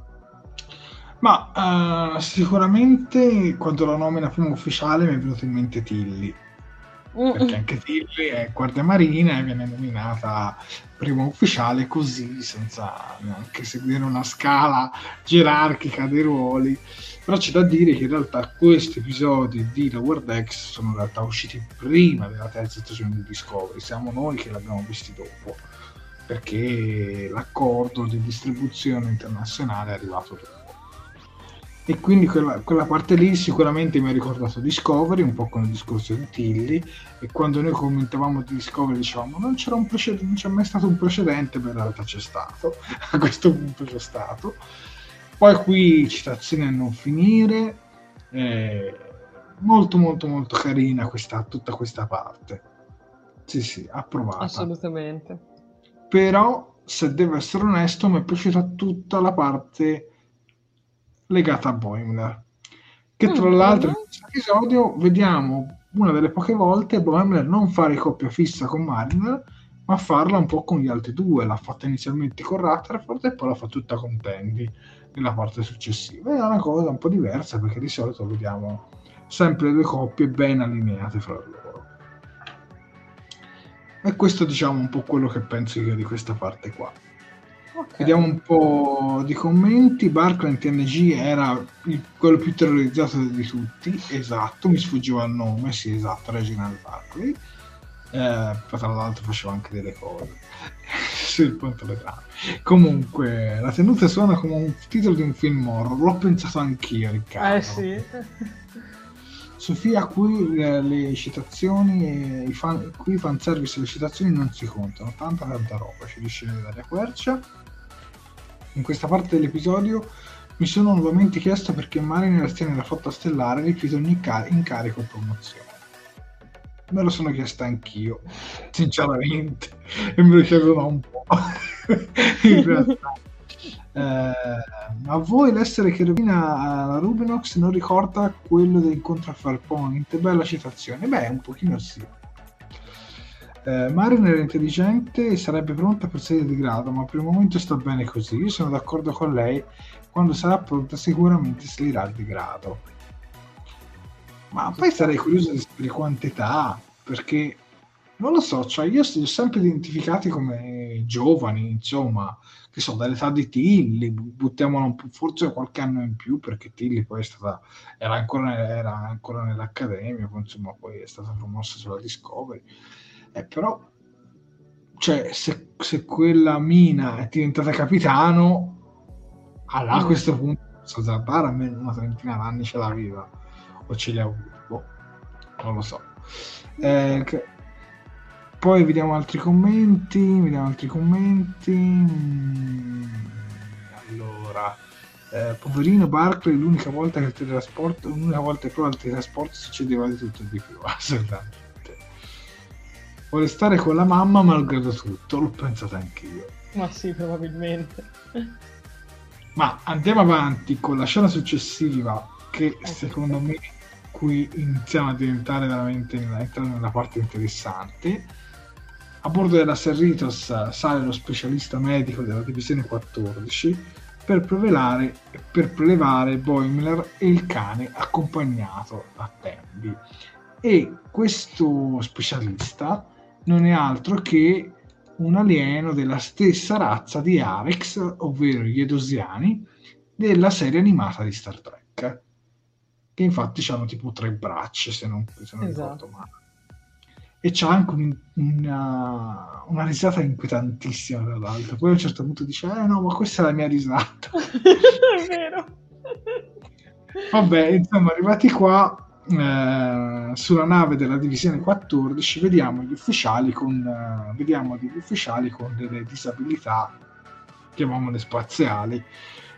Ma uh, sicuramente quando la nomina prima ufficiale mi è venuto in mente Tilly perché anche Tilly è guardia marina e viene nominata prima ufficiale così senza neanche seguire una scala gerarchica dei ruoli. Però c'è da dire che in realtà questi episodi di Lower Decks sono in realtà usciti prima della terza stagione di Discovery. Siamo noi che l'abbiamo visti dopo perché l'accordo di distribuzione internazionale è arrivato dopo e quindi quella, quella, parte lì sicuramente mi ha ricordato Discovery, un po' con il discorso di Tilly, e quando noi commentavamo di Discovery dicevamo non, c'era un precedente, non c'è mai stato un precedente, ma in realtà c'è stato, a questo punto c'è stato. Poi qui citazioni a non finire, eh, molto molto molto carina questa, tutta questa parte. Sì sì, approvata. Assolutamente. Però, se devo essere onesto, mi è piaciuta tutta la parte legata a Boimler. Che tra mm, l'altro in questo episodio vediamo una delle poche volte Boimler non fare coppia fissa con Mariner, ma farla un po' con gli altri due. L'ha fatta inizialmente con Rutherford e poi la fa tutta con Tandy nella parte successiva. È una cosa un po' diversa perché di solito vediamo sempre due coppie ben allineate fra loro. E questo diciamo un po' quello che penso io di questa parte qua. Okay. Vediamo un po' di commenti. Barclay in TNG era il, quello più terrorizzato di tutti. Esatto, mi sfuggiva il nome. Sì, esatto, Reginald Barclay. Eh, tra l'altro faceva anche delle cose sul ponte vetrame. Comunque, la tenuta suona come un titolo di un film horror. L'ho pensato anch'io, Riccardo. Eh sì. Sofia, qui le, le citazioni, i fan, qui i fanservice e le citazioni non si contano. Tanta tanta roba, ci dice Daria Quercia in questa parte dell'episodio mi sono nuovamente chiesto perché Mariner tiene la flotta stellare rifiuta ogni car- incarico o promozione. Me lo sono chiesto anch'io, sinceramente, e me lo chiedo da un po'. in realtà. Eh, a voi l'essere che rovina la Rubinox non ricorda quello dell'incontro a Farpoint? Bella citazione. Beh, un pochino sì. Eh, Mariner è intelligente e sarebbe pronta per salire di grado, ma per il momento sta bene così. Io sono d'accordo con lei. Quando sarà pronta, sicuramente salirà di grado. Ma poi sarei curioso di sapere quantità, perché non lo so, cioè io ho sempre identificati come giovani, insomma, che so, dall'età di Tilly, po', forse qualche anno in più, perché Tilly poi è stata, era ancora, era ancora nell'accademia, insomma poi è stata promossa sulla Discovery eh, però, cioè, se, se, quella mina è diventata capitano, allora a mm. questo punto Sazardar almeno una trentina d'anni ce l'aveva, o ce li ha avuti, boh, non lo so. Eh, che... Poi vediamo altri commenti, vediamo altri commenti. Mm, allora, eh, poverino Barclay, l'unica volta che il teletrasporto, l'unica volta che prova il teletrasporto succedeva di tutto e di più, assolutamente. Vuole stare con la mamma malgrado tutto, l'ho pensato anch'io. Ma sì, probabilmente. Ma andiamo avanti con la scena successiva che okay. secondo me qui iniziamo a diventare veramente entrare nella parte interessante. A bordo della Serritos sale lo specialista medico della divisione 14 per prelevare, per prelevare Boimler e il cane accompagnato da Tembi. E questo specialista non è altro che un alieno della stessa razza di Arex, ovvero gli Edosiani, della serie animata di Star Trek, che infatti hanno tipo tre braccia, se non, se non esatto. ricordo male. E c'ha anche un, una, una, risata inquietantissima, tra l'altro. Poi a un certo punto dice, eh no, ma questa è la mia risata. è vero. Vabbè, insomma, arrivati qua, eh, sulla nave della divisione 14 vediamo gli ufficiali con, eh, vediamo degli ufficiali con delle disabilità chiamiamole spaziali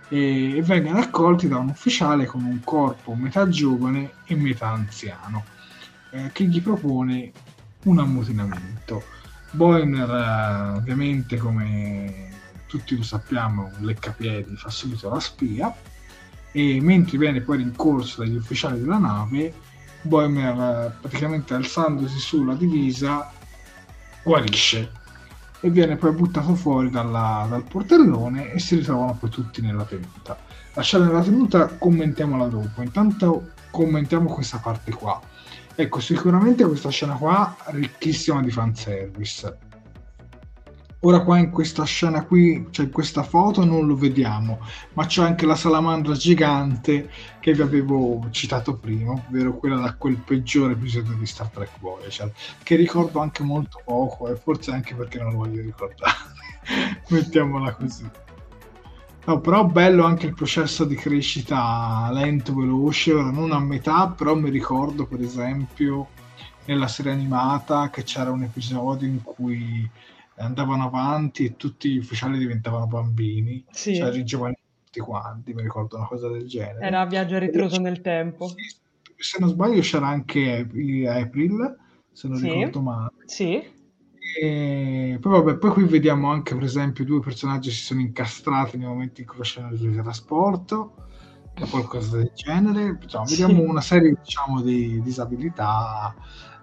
e, e vengono accolti da un ufficiale con un corpo metà giovane e metà anziano eh, che gli propone un ammutinamento. Boimler eh, ovviamente come tutti lo sappiamo un leccapiedi fa subito la spia e mentre viene poi rincorso dagli ufficiali della nave, Boimer praticamente alzandosi sulla divisa guarisce e viene poi buttato fuori dalla, dal portellone e si ritrovano poi tutti nella tenuta. Lasciate nella tenuta, commentiamola dopo. Intanto commentiamo questa parte qua. Ecco, sicuramente questa scena qua ricchissima di fanservice Ora qua in questa scena qui, cioè in questa foto non lo vediamo, ma c'è anche la salamandra gigante che vi avevo citato prima, ovvero quella da quel peggiore episodio di Star Trek Voyager, che ricordo anche molto poco e forse anche perché non lo voglio ricordare. Mettiamola così. No, però bello anche il processo di crescita lento, veloce, ora non a metà, però mi ricordo per esempio nella serie animata che c'era un episodio in cui andavano avanti e tutti gli ufficiali diventavano bambini, sì. cioè ringiovaniti tutti quanti, mi ricordo una cosa del genere. Era viaggio ritroso nel tempo. Sì, se non sbaglio c'era anche April, se non sì. ricordo male. Sì. E poi, vabbè, poi qui vediamo anche per esempio due personaggi si sono incastrati nel momento in cui facevano il teletrasporto o qualcosa del genere diciamo, vediamo una serie diciamo, di disabilità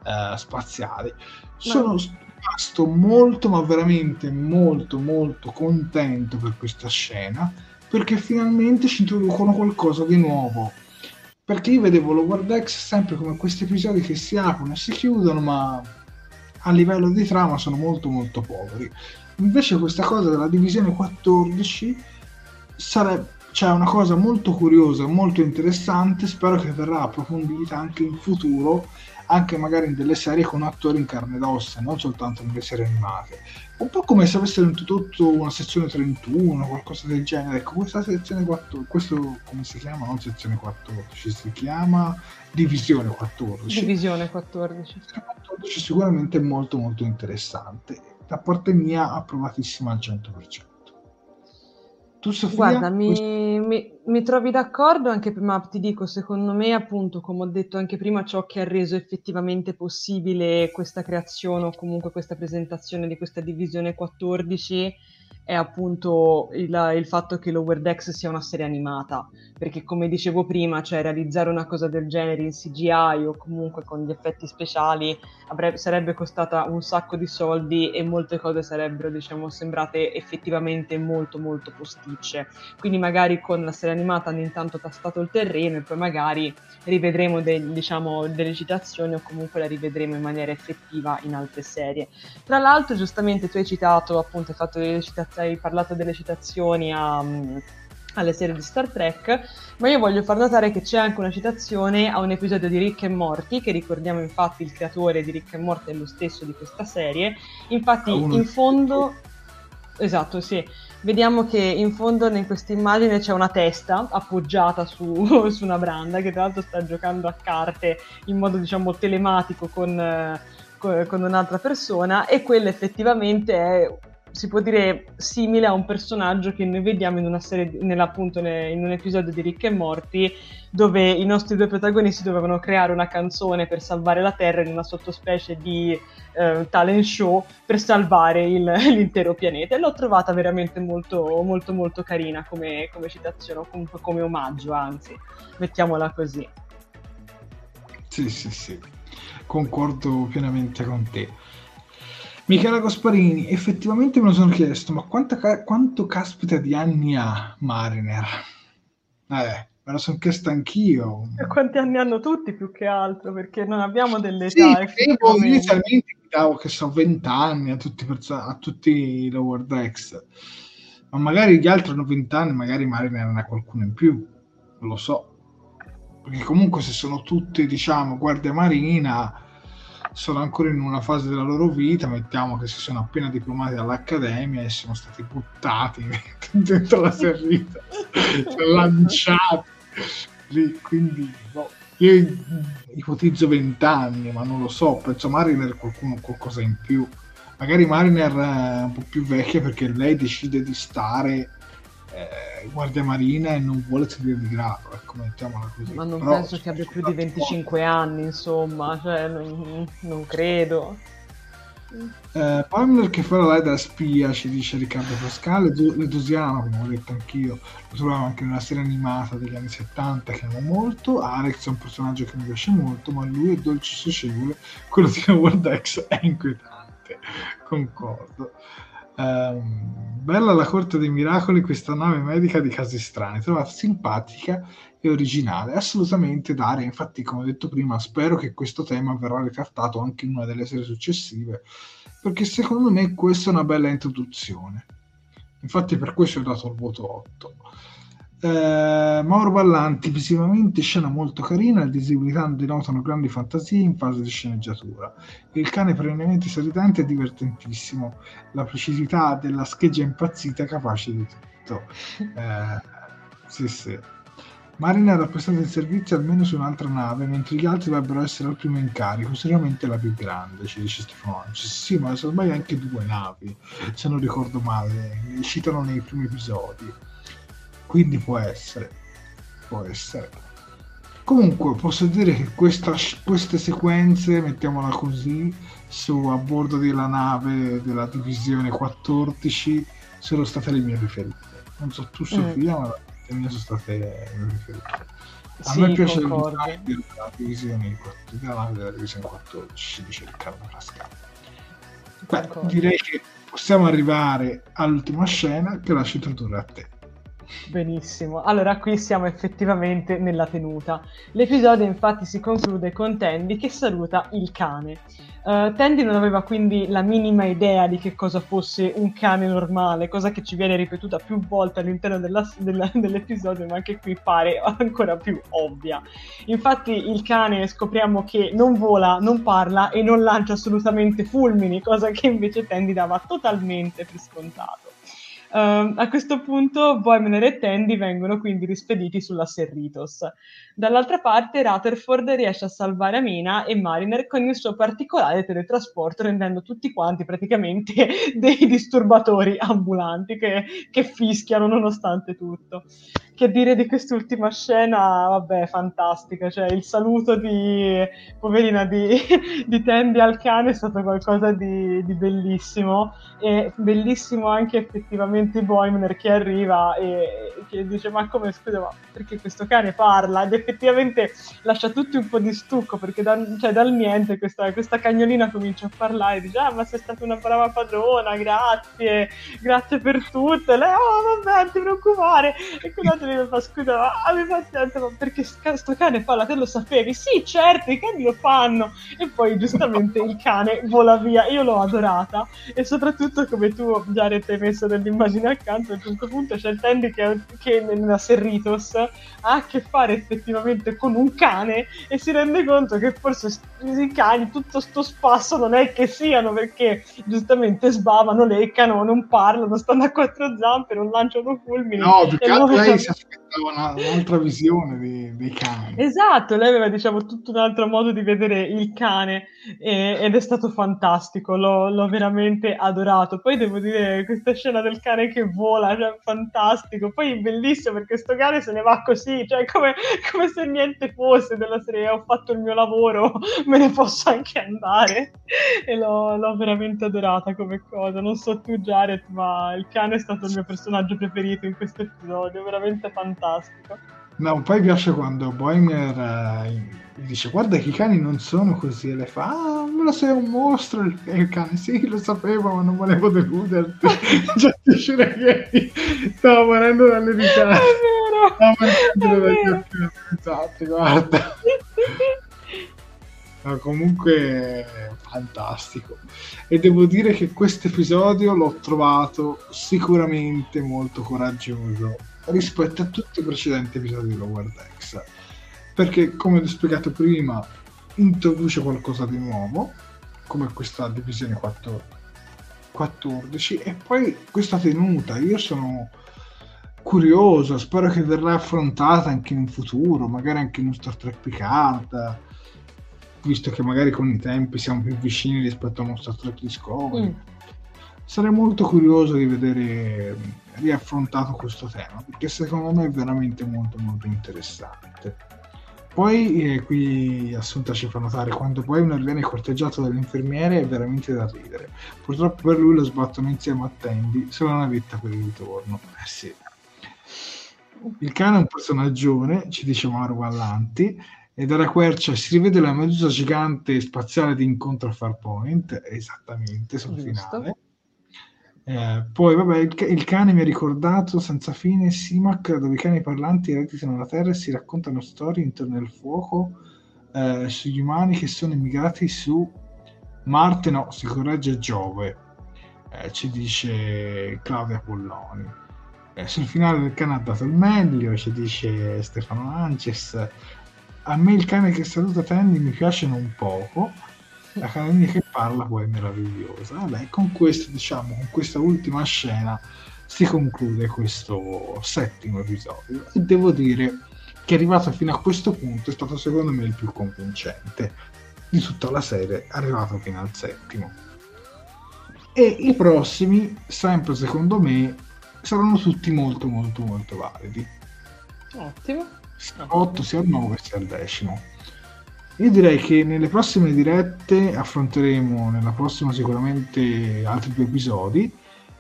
eh, spaziali sono, rimasto molto, ma veramente molto, molto contento per questa scena perché finalmente ci introducono qualcosa di nuovo. Perché io vedevo Lower Decks sempre come questi episodi che si aprono e si chiudono, ma a livello di trama sono molto molto poveri. Invece questa cosa della divisione 14 sarebbe c'è una cosa molto curiosa, molto interessante, spero che verrà approfondita anche in futuro anche magari in delle serie con attori in carne ed ossa, non soltanto nelle serie animate. Un po' come se avessero introdotto una sezione 31, qualcosa del genere. Ecco, questa sezione 14, questo come si chiama? Non sezione 14, si chiama Divisione 14. Divisione 14. 14 sicuramente molto molto interessante. Da parte mia approvatissima al 100%. Tu Sofia? Guarda, mi, mi, mi, trovi d'accordo anche ma ti dico, secondo me appunto, come ho detto anche prima, ciò che ha reso effettivamente possibile questa creazione o comunque questa presentazione di questa divisione 14 è appunto il, il, fatto che Lower Decks sia una serie animata, perché come dicevo prima, cioè realizzare una cosa del genere in CGI o comunque con gli effetti speciali avrebbe, sarebbe costata un sacco di soldi e molte cose sarebbero, diciamo, sembrate effettivamente molto molto posticce. Quindi magari con la serie animata hanno intanto tastato il terreno e poi magari rivedremo de, diciamo, delle citazioni o comunque la rivedremo in maniera effettiva in altre serie. Tra l'altro, giustamente tu hai citato, appunto, hai fatto delle citazioni hai parlato delle citazioni a, alle serie di Star Trek, ma io voglio far notare che c'è anche una citazione a un episodio di Rick e Morty, che ricordiamo infatti il creatore di Rick e Morty è lo stesso di questa serie. Infatti, in fondo. Esatto, sì. Vediamo che in fondo in questa immagine c'è una testa appoggiata su, su, una branda che tra l'altro sta giocando a carte in modo diciamo telematico con, eh, con un'altra persona e quello effettivamente è si può dire simile a un personaggio che noi vediamo in una serie, nell'appunto in un episodio di Rick e Morty, dove i nostri due protagonisti dovevano creare una canzone per salvare la Terra in una sottospecie di eh, talent show per salvare il, l'intero pianeta. E l'ho trovata veramente molto, molto, molto carina come, come citazione, o comunque come omaggio, anzi, mettiamola così. Sì, sì, sì, concordo pienamente con te. Michela Gasparini, effettivamente me lo sono chiesto, ma quanta, quanto caspita di anni ha Mariner? Eh, me lo sono chiesto anch'io. E quanti anni hanno tutti più che altro, perché non abbiamo delle sì, età. Io inizialmente davo che so 20 anni a tutti, a tutti i Lower Decks, ma magari gli altri hanno 20 anni, magari Mariner ne ha qualcuno in più, non lo so. Perché comunque se sono tutti, diciamo, guardia marina sono ancora in una fase della loro vita, mettiamo che si sono appena diplomati dall'accademia e sono stati buttati dentro la servita, lanciati. Quindi boh, io ipotizzo 20 anni, ma non lo so, penso Mariner qualcuno qualcosa in più. Magari Mariner è un po' più vecchia perché lei decide di stare eh, guardia marina e non vuole salire di grado, ecco, mettiamola così. Ma non Però, penso che abbia più di 25 po'. anni, insomma, cioè, non, non credo. Eh, Pamela che fa la lei da spia, ci dice Riccardo Pascale, Ledosiano, come ho detto anch'io, lo troviamo anche nella serie animata degli anni 70 che amo molto, Alex è un personaggio che mi piace molto, ma lui è dolce socievole, quello di World X è inquietante, concordo. Um, bella la corte dei miracoli, questa nave medica di casi strani, trovata simpatica e originale, assolutamente dare. Infatti, come ho detto prima, spero che questo tema verrà ritrattato anche in una delle serie successive, perché secondo me questa è una bella introduzione. Infatti, per questo ho dato il voto 8. Eh, Mauro Ballanti, visivamente scena molto carina, le disabilità denotano grandi fantasie in fase di sceneggiatura. Il cane perennemente sorridente è divertentissimo, la precisità della scheggia impazzita capace di tutto. Eh, sì, sì. Marina era prestata in servizio almeno su un'altra nave, mentre gli altri dovrebbero essere al primo incarico, seriamente la più grande, ci dice Stefano. Sì, ma se ormai anche due navi, se non ricordo male, citano nei primi episodi quindi può essere può essere. Comunque posso dire che questa, queste sequenze mettiamola così su a bordo della nave della divisione 14 sono state le mie preferite. Non so tu. Sofia mm. ma le mie sono state le mie preferite. A sì, me piace della divisione della nave della divisione 14 dice Riccardo Frascati Beh, direi che possiamo arrivare all'ultima scena che lascio introdurre a te Benissimo, allora qui siamo effettivamente nella tenuta. L'episodio infatti si conclude con Tandy che saluta il cane. Uh, Tandy non aveva quindi la minima idea di che cosa fosse un cane normale, cosa che ci viene ripetuta più volte all'interno della, della, dell'episodio, ma anche qui pare ancora più ovvia. Infatti il cane scopriamo che non vola, non parla e non lancia assolutamente fulmini, cosa che invece Tandy dava totalmente per scontato. Uh, a questo punto Boimler e Tandy vengono quindi rispediti sulla Serritos. Dall'altra parte Rutherford riesce a salvare Amina e Mariner con il suo particolare teletrasporto rendendo tutti quanti praticamente dei disturbatori ambulanti che, che fischiano nonostante tutto che dire di quest'ultima scena, vabbè, fantastica, cioè il saluto di, poverina, di, di Tandy al cane è stato qualcosa di, di bellissimo e bellissimo anche effettivamente Boimler che arriva e che dice ma come scusa, ma perché questo cane parla? Ed effettivamente lascia tutti un po' di stucco perché da, cioè, dal niente questa, questa cagnolina comincia a parlare dice ah ma sei stata una brava padrona, grazie, grazie per tutto, e lei oh vabbè non ti preoccupare e quell'altro Anthony mi fa scusa, ma abbi pazienza, ma perché sto cane fa la te lo sapevi? Sì, certo, i cani lo fanno. E poi giustamente il cane vola via. Io l'ho adorata. E soprattutto, come tu, Jared, hai messo dell'immagine accanto, a un certo punto c'è il Tandy che, che nella Serritos ha a che fare effettivamente con un cane e si rende conto che forse i cani, tutto sto spasso non è che siano perché giustamente sbavano, leccano, non parlano, stanno a quattro zampe, non lanciano fulmini. No, più che altro lei si aspettava una, un'altra visione dei, dei, cani. Esatto, lei aveva diciamo tutto un altro modo di vedere il cane e, ed è stato fantastico, l'ho, l'ho, veramente adorato. Poi devo dire questa scena del cane che vola, cioè fantastico. Poi bellissimo perché questo cane se ne va così, cioè come, come se niente fosse della serie, ho fatto il mio lavoro, me ne posso anche andare. E l'ho, l'ho veramente adorata come cosa. Non so tu Jared, ma il cane è stato il mio personaggio preferito in questo episodio, veramente fantastico. No, poi piace quando Boimer eh, dice guarda che i cani non sono così e le fa ah lo sei un mostro il, il cane. Sì lo sapevo ma non volevo deluderti. Già ti che stavo morendo dalle risate. stavo morendo dalle risate guarda. No, comunque fantastico. E devo dire che questo episodio l'ho trovato sicuramente molto coraggioso rispetto a tutti i precedenti episodi di Lower Decks. Perché, come vi ho spiegato prima, introduce qualcosa di nuovo, come questa divisione 14, e poi questa tenuta. Io sono curioso, spero che verrà affrontata anche in futuro, magari anche in un Star Trek Picard visto che magari con i tempi siamo più vicini rispetto a uno Star Trek Discovery. Mm. Sarei molto curioso di vedere riaffrontato questo tema, perché secondo me è veramente molto molto interessante. Poi eh, qui Assunta ci fa notare quando poi uno viene corteggiato dalle infermiere è veramente da ridere. Purtroppo per lui lo sbattono insieme a Tandy, solo una vetta per il ritorno. Eh sì. Il cane è un personaggione, ci dice Mauro Vallanti, e dalla quercia si rivede la medusa gigante spaziale di incontro a Farpoint, esattamente sul Giusto. finale. Eh, poi, vabbè, il, il, cane mi ha ricordato senza fine Simac, dove i cani parlanti ereditano la terra e si raccontano storie intorno al fuoco eh, sugli umani che sono immigrati su Marte, no, si corregge Giove, eh, ci dice Claudia Polloni. Eh, sul finale del cane ha dato il meglio, ci dice Stefano Ances a me il cane che saluta Tandy mi piace non poco, la canina che parla poi è meravigliosa. Vabbè, con questo, diciamo, con questa ultima scena si conclude questo settimo episodio e devo dire che arrivato fino a questo punto è stato secondo me il più convincente di tutta la serie, arrivato fino al settimo. E i prossimi, sempre secondo me, saranno tutti molto molto molto validi. Ottimo. 8 sia al 9 sia al decimo. Io direi che nelle prossime dirette affronteremo nella prossima sicuramente altri due episodi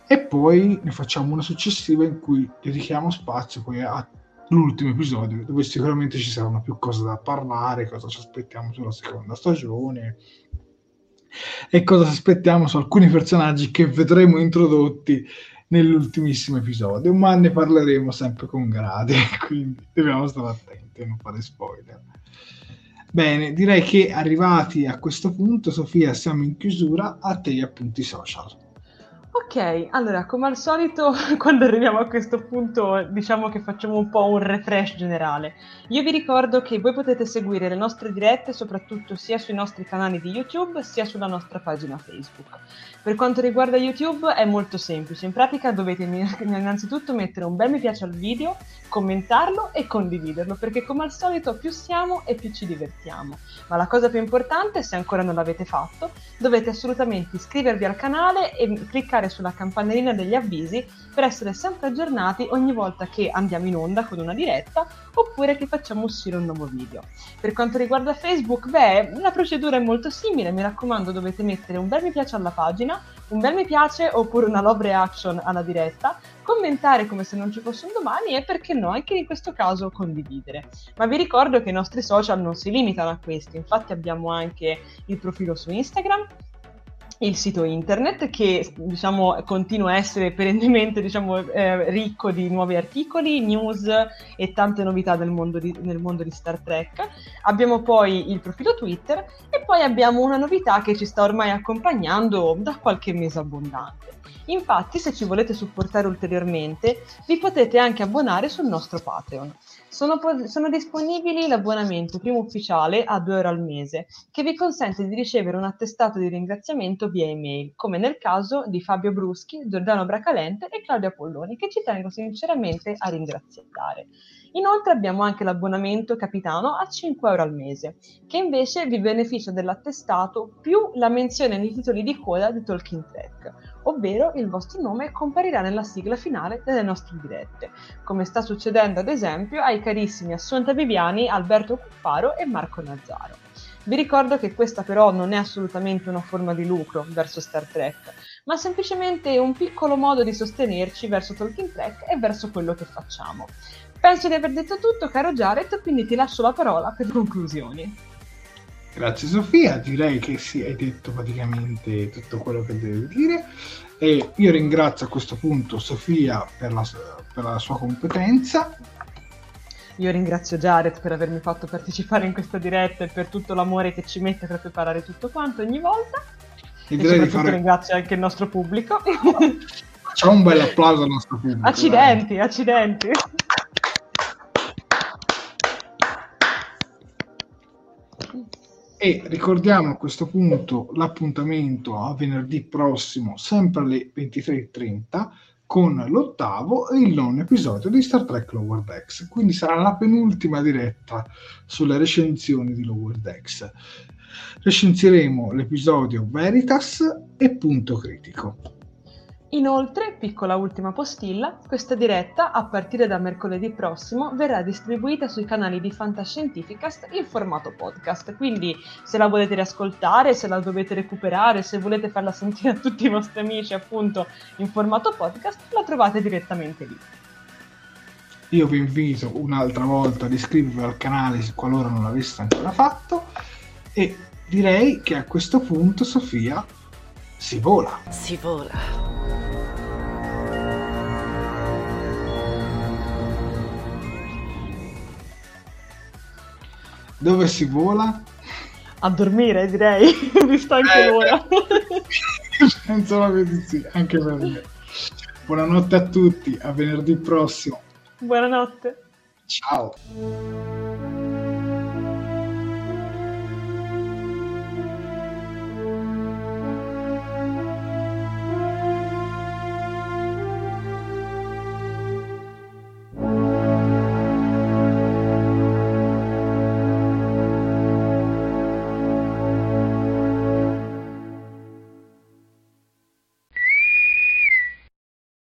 e poi ne facciamo una successiva in cui dedichiamo spazio poi all'ultimo episodio dove sicuramente ci saranno più cose da parlare, cosa ci aspettiamo sulla seconda stagione e cosa ci aspettiamo su alcuni personaggi che vedremo introdotti nell'ultimissimo episodio, ma ne parleremo sempre con gradi, quindi dobbiamo stare attenti a non fare spoiler. Bene, direi che arrivati a questo punto, Sofia, siamo in chiusura, a te gli appunti social. Ok, allora come al solito quando arriviamo a questo punto diciamo che facciamo un po' un refresh generale. Io vi ricordo che voi potete seguire le nostre dirette soprattutto sia sui nostri canali di YouTube sia sulla nostra pagina Facebook. Per quanto riguarda YouTube è molto semplice, in pratica dovete innanzitutto mettere un bel mi piace al video, commentarlo e condividerlo perché come al solito più siamo e più ci divertiamo. Ma la cosa più importante, se ancora non l'avete fatto, dovete assolutamente iscrivervi al canale e cliccare sulla campanellina degli avvisi per essere sempre aggiornati ogni volta che andiamo in onda con una diretta oppure che facciamo uscire un nuovo video. Per quanto riguarda Facebook, beh, la procedura è molto simile, mi raccomando dovete mettere un bel mi piace alla pagina, un bel mi piace oppure una love reaction alla diretta, commentare come se non ci fosse un domani e perché no, anche in questo caso condividere. Ma vi ricordo che i nostri social non si limitano a questi, infatti abbiamo anche il profilo su Instagram, il sito internet che diciamo, continua a essere perennemente diciamo, eh, ricco di nuovi articoli, news e tante novità del mondo di, nel mondo di Star Trek. Abbiamo poi il profilo Twitter e poi abbiamo una novità che ci sta ormai accompagnando da qualche mese abbondante. Infatti, se ci volete supportare ulteriormente, vi potete anche abbonare sul nostro Patreon. Sono, sono, disponibili l'abbonamento primo ufficiale a 2 euro al mese, che vi consente di ricevere un attestato di ringraziamento via email, come nel caso di Fabio Bruschi, Giordano Bracalente e Claudia Polloni, che ci tengo sinceramente a ringraziare. Inoltre abbiamo anche l'abbonamento capitano a 5 euro al mese, che invece vi beneficia dell'attestato più la menzione nei titoli di coda di Talking Track ovvero il vostro nome comparirà nella sigla finale delle nostre dirette, come sta succedendo ad esempio ai carissimi Assunta Viviani, Alberto Cuffaro e Marco Nazzaro. Vi ricordo che questa però non è assolutamente una forma di lucro verso Star Trek, ma semplicemente un piccolo modo di sostenerci verso Talking Track e verso quello che facciamo. Penso di aver detto tutto, caro Jared, quindi ti lascio la parola per le conclusioni. Grazie Sofia, direi che sì, hai detto praticamente tutto quello che devi dire e io ringrazio a questo punto Sofia per la, per la sua competenza. Io ringrazio Jared per avermi fatto partecipare in questa diretta e per tutto l'amore che ci mette per preparare tutto quanto ogni volta. E, e soprattutto fare... ringrazio anche il nostro pubblico. Facciamo un bel applauso al nostro pubblico. Accidenti, dai. accidenti. E ricordiamo a questo punto l'appuntamento a venerdì prossimo, sempre alle 23.30, con l'ottavo e il nono episodio di Star Trek Lower Decks. Quindi sarà la penultima diretta sulle recensioni di Lower Decks. Recensiremo l'episodio Veritas e Punto Critico. Inoltre, piccola ultima postilla, questa diretta, a partire da mercoledì prossimo, verrà distribuita sui canali di Fantascientificast in formato podcast, quindi se la volete riascoltare, se la dovete recuperare, se volete farla sentire a tutti i vostri amici appunto in formato podcast, la trovate direttamente lì. Io vi invito un'altra volta ad iscrivervi al canale qualora non l'aveste ancora fatto e direi che a questo punto Sofia si vola. Si vola. Dove si vola? A dormire, direi, visto anche eh, l'ora. Penso proprio di sì, anche per me. Buonanotte a tutti, a venerdì prossimo. Buonanotte. Ciao.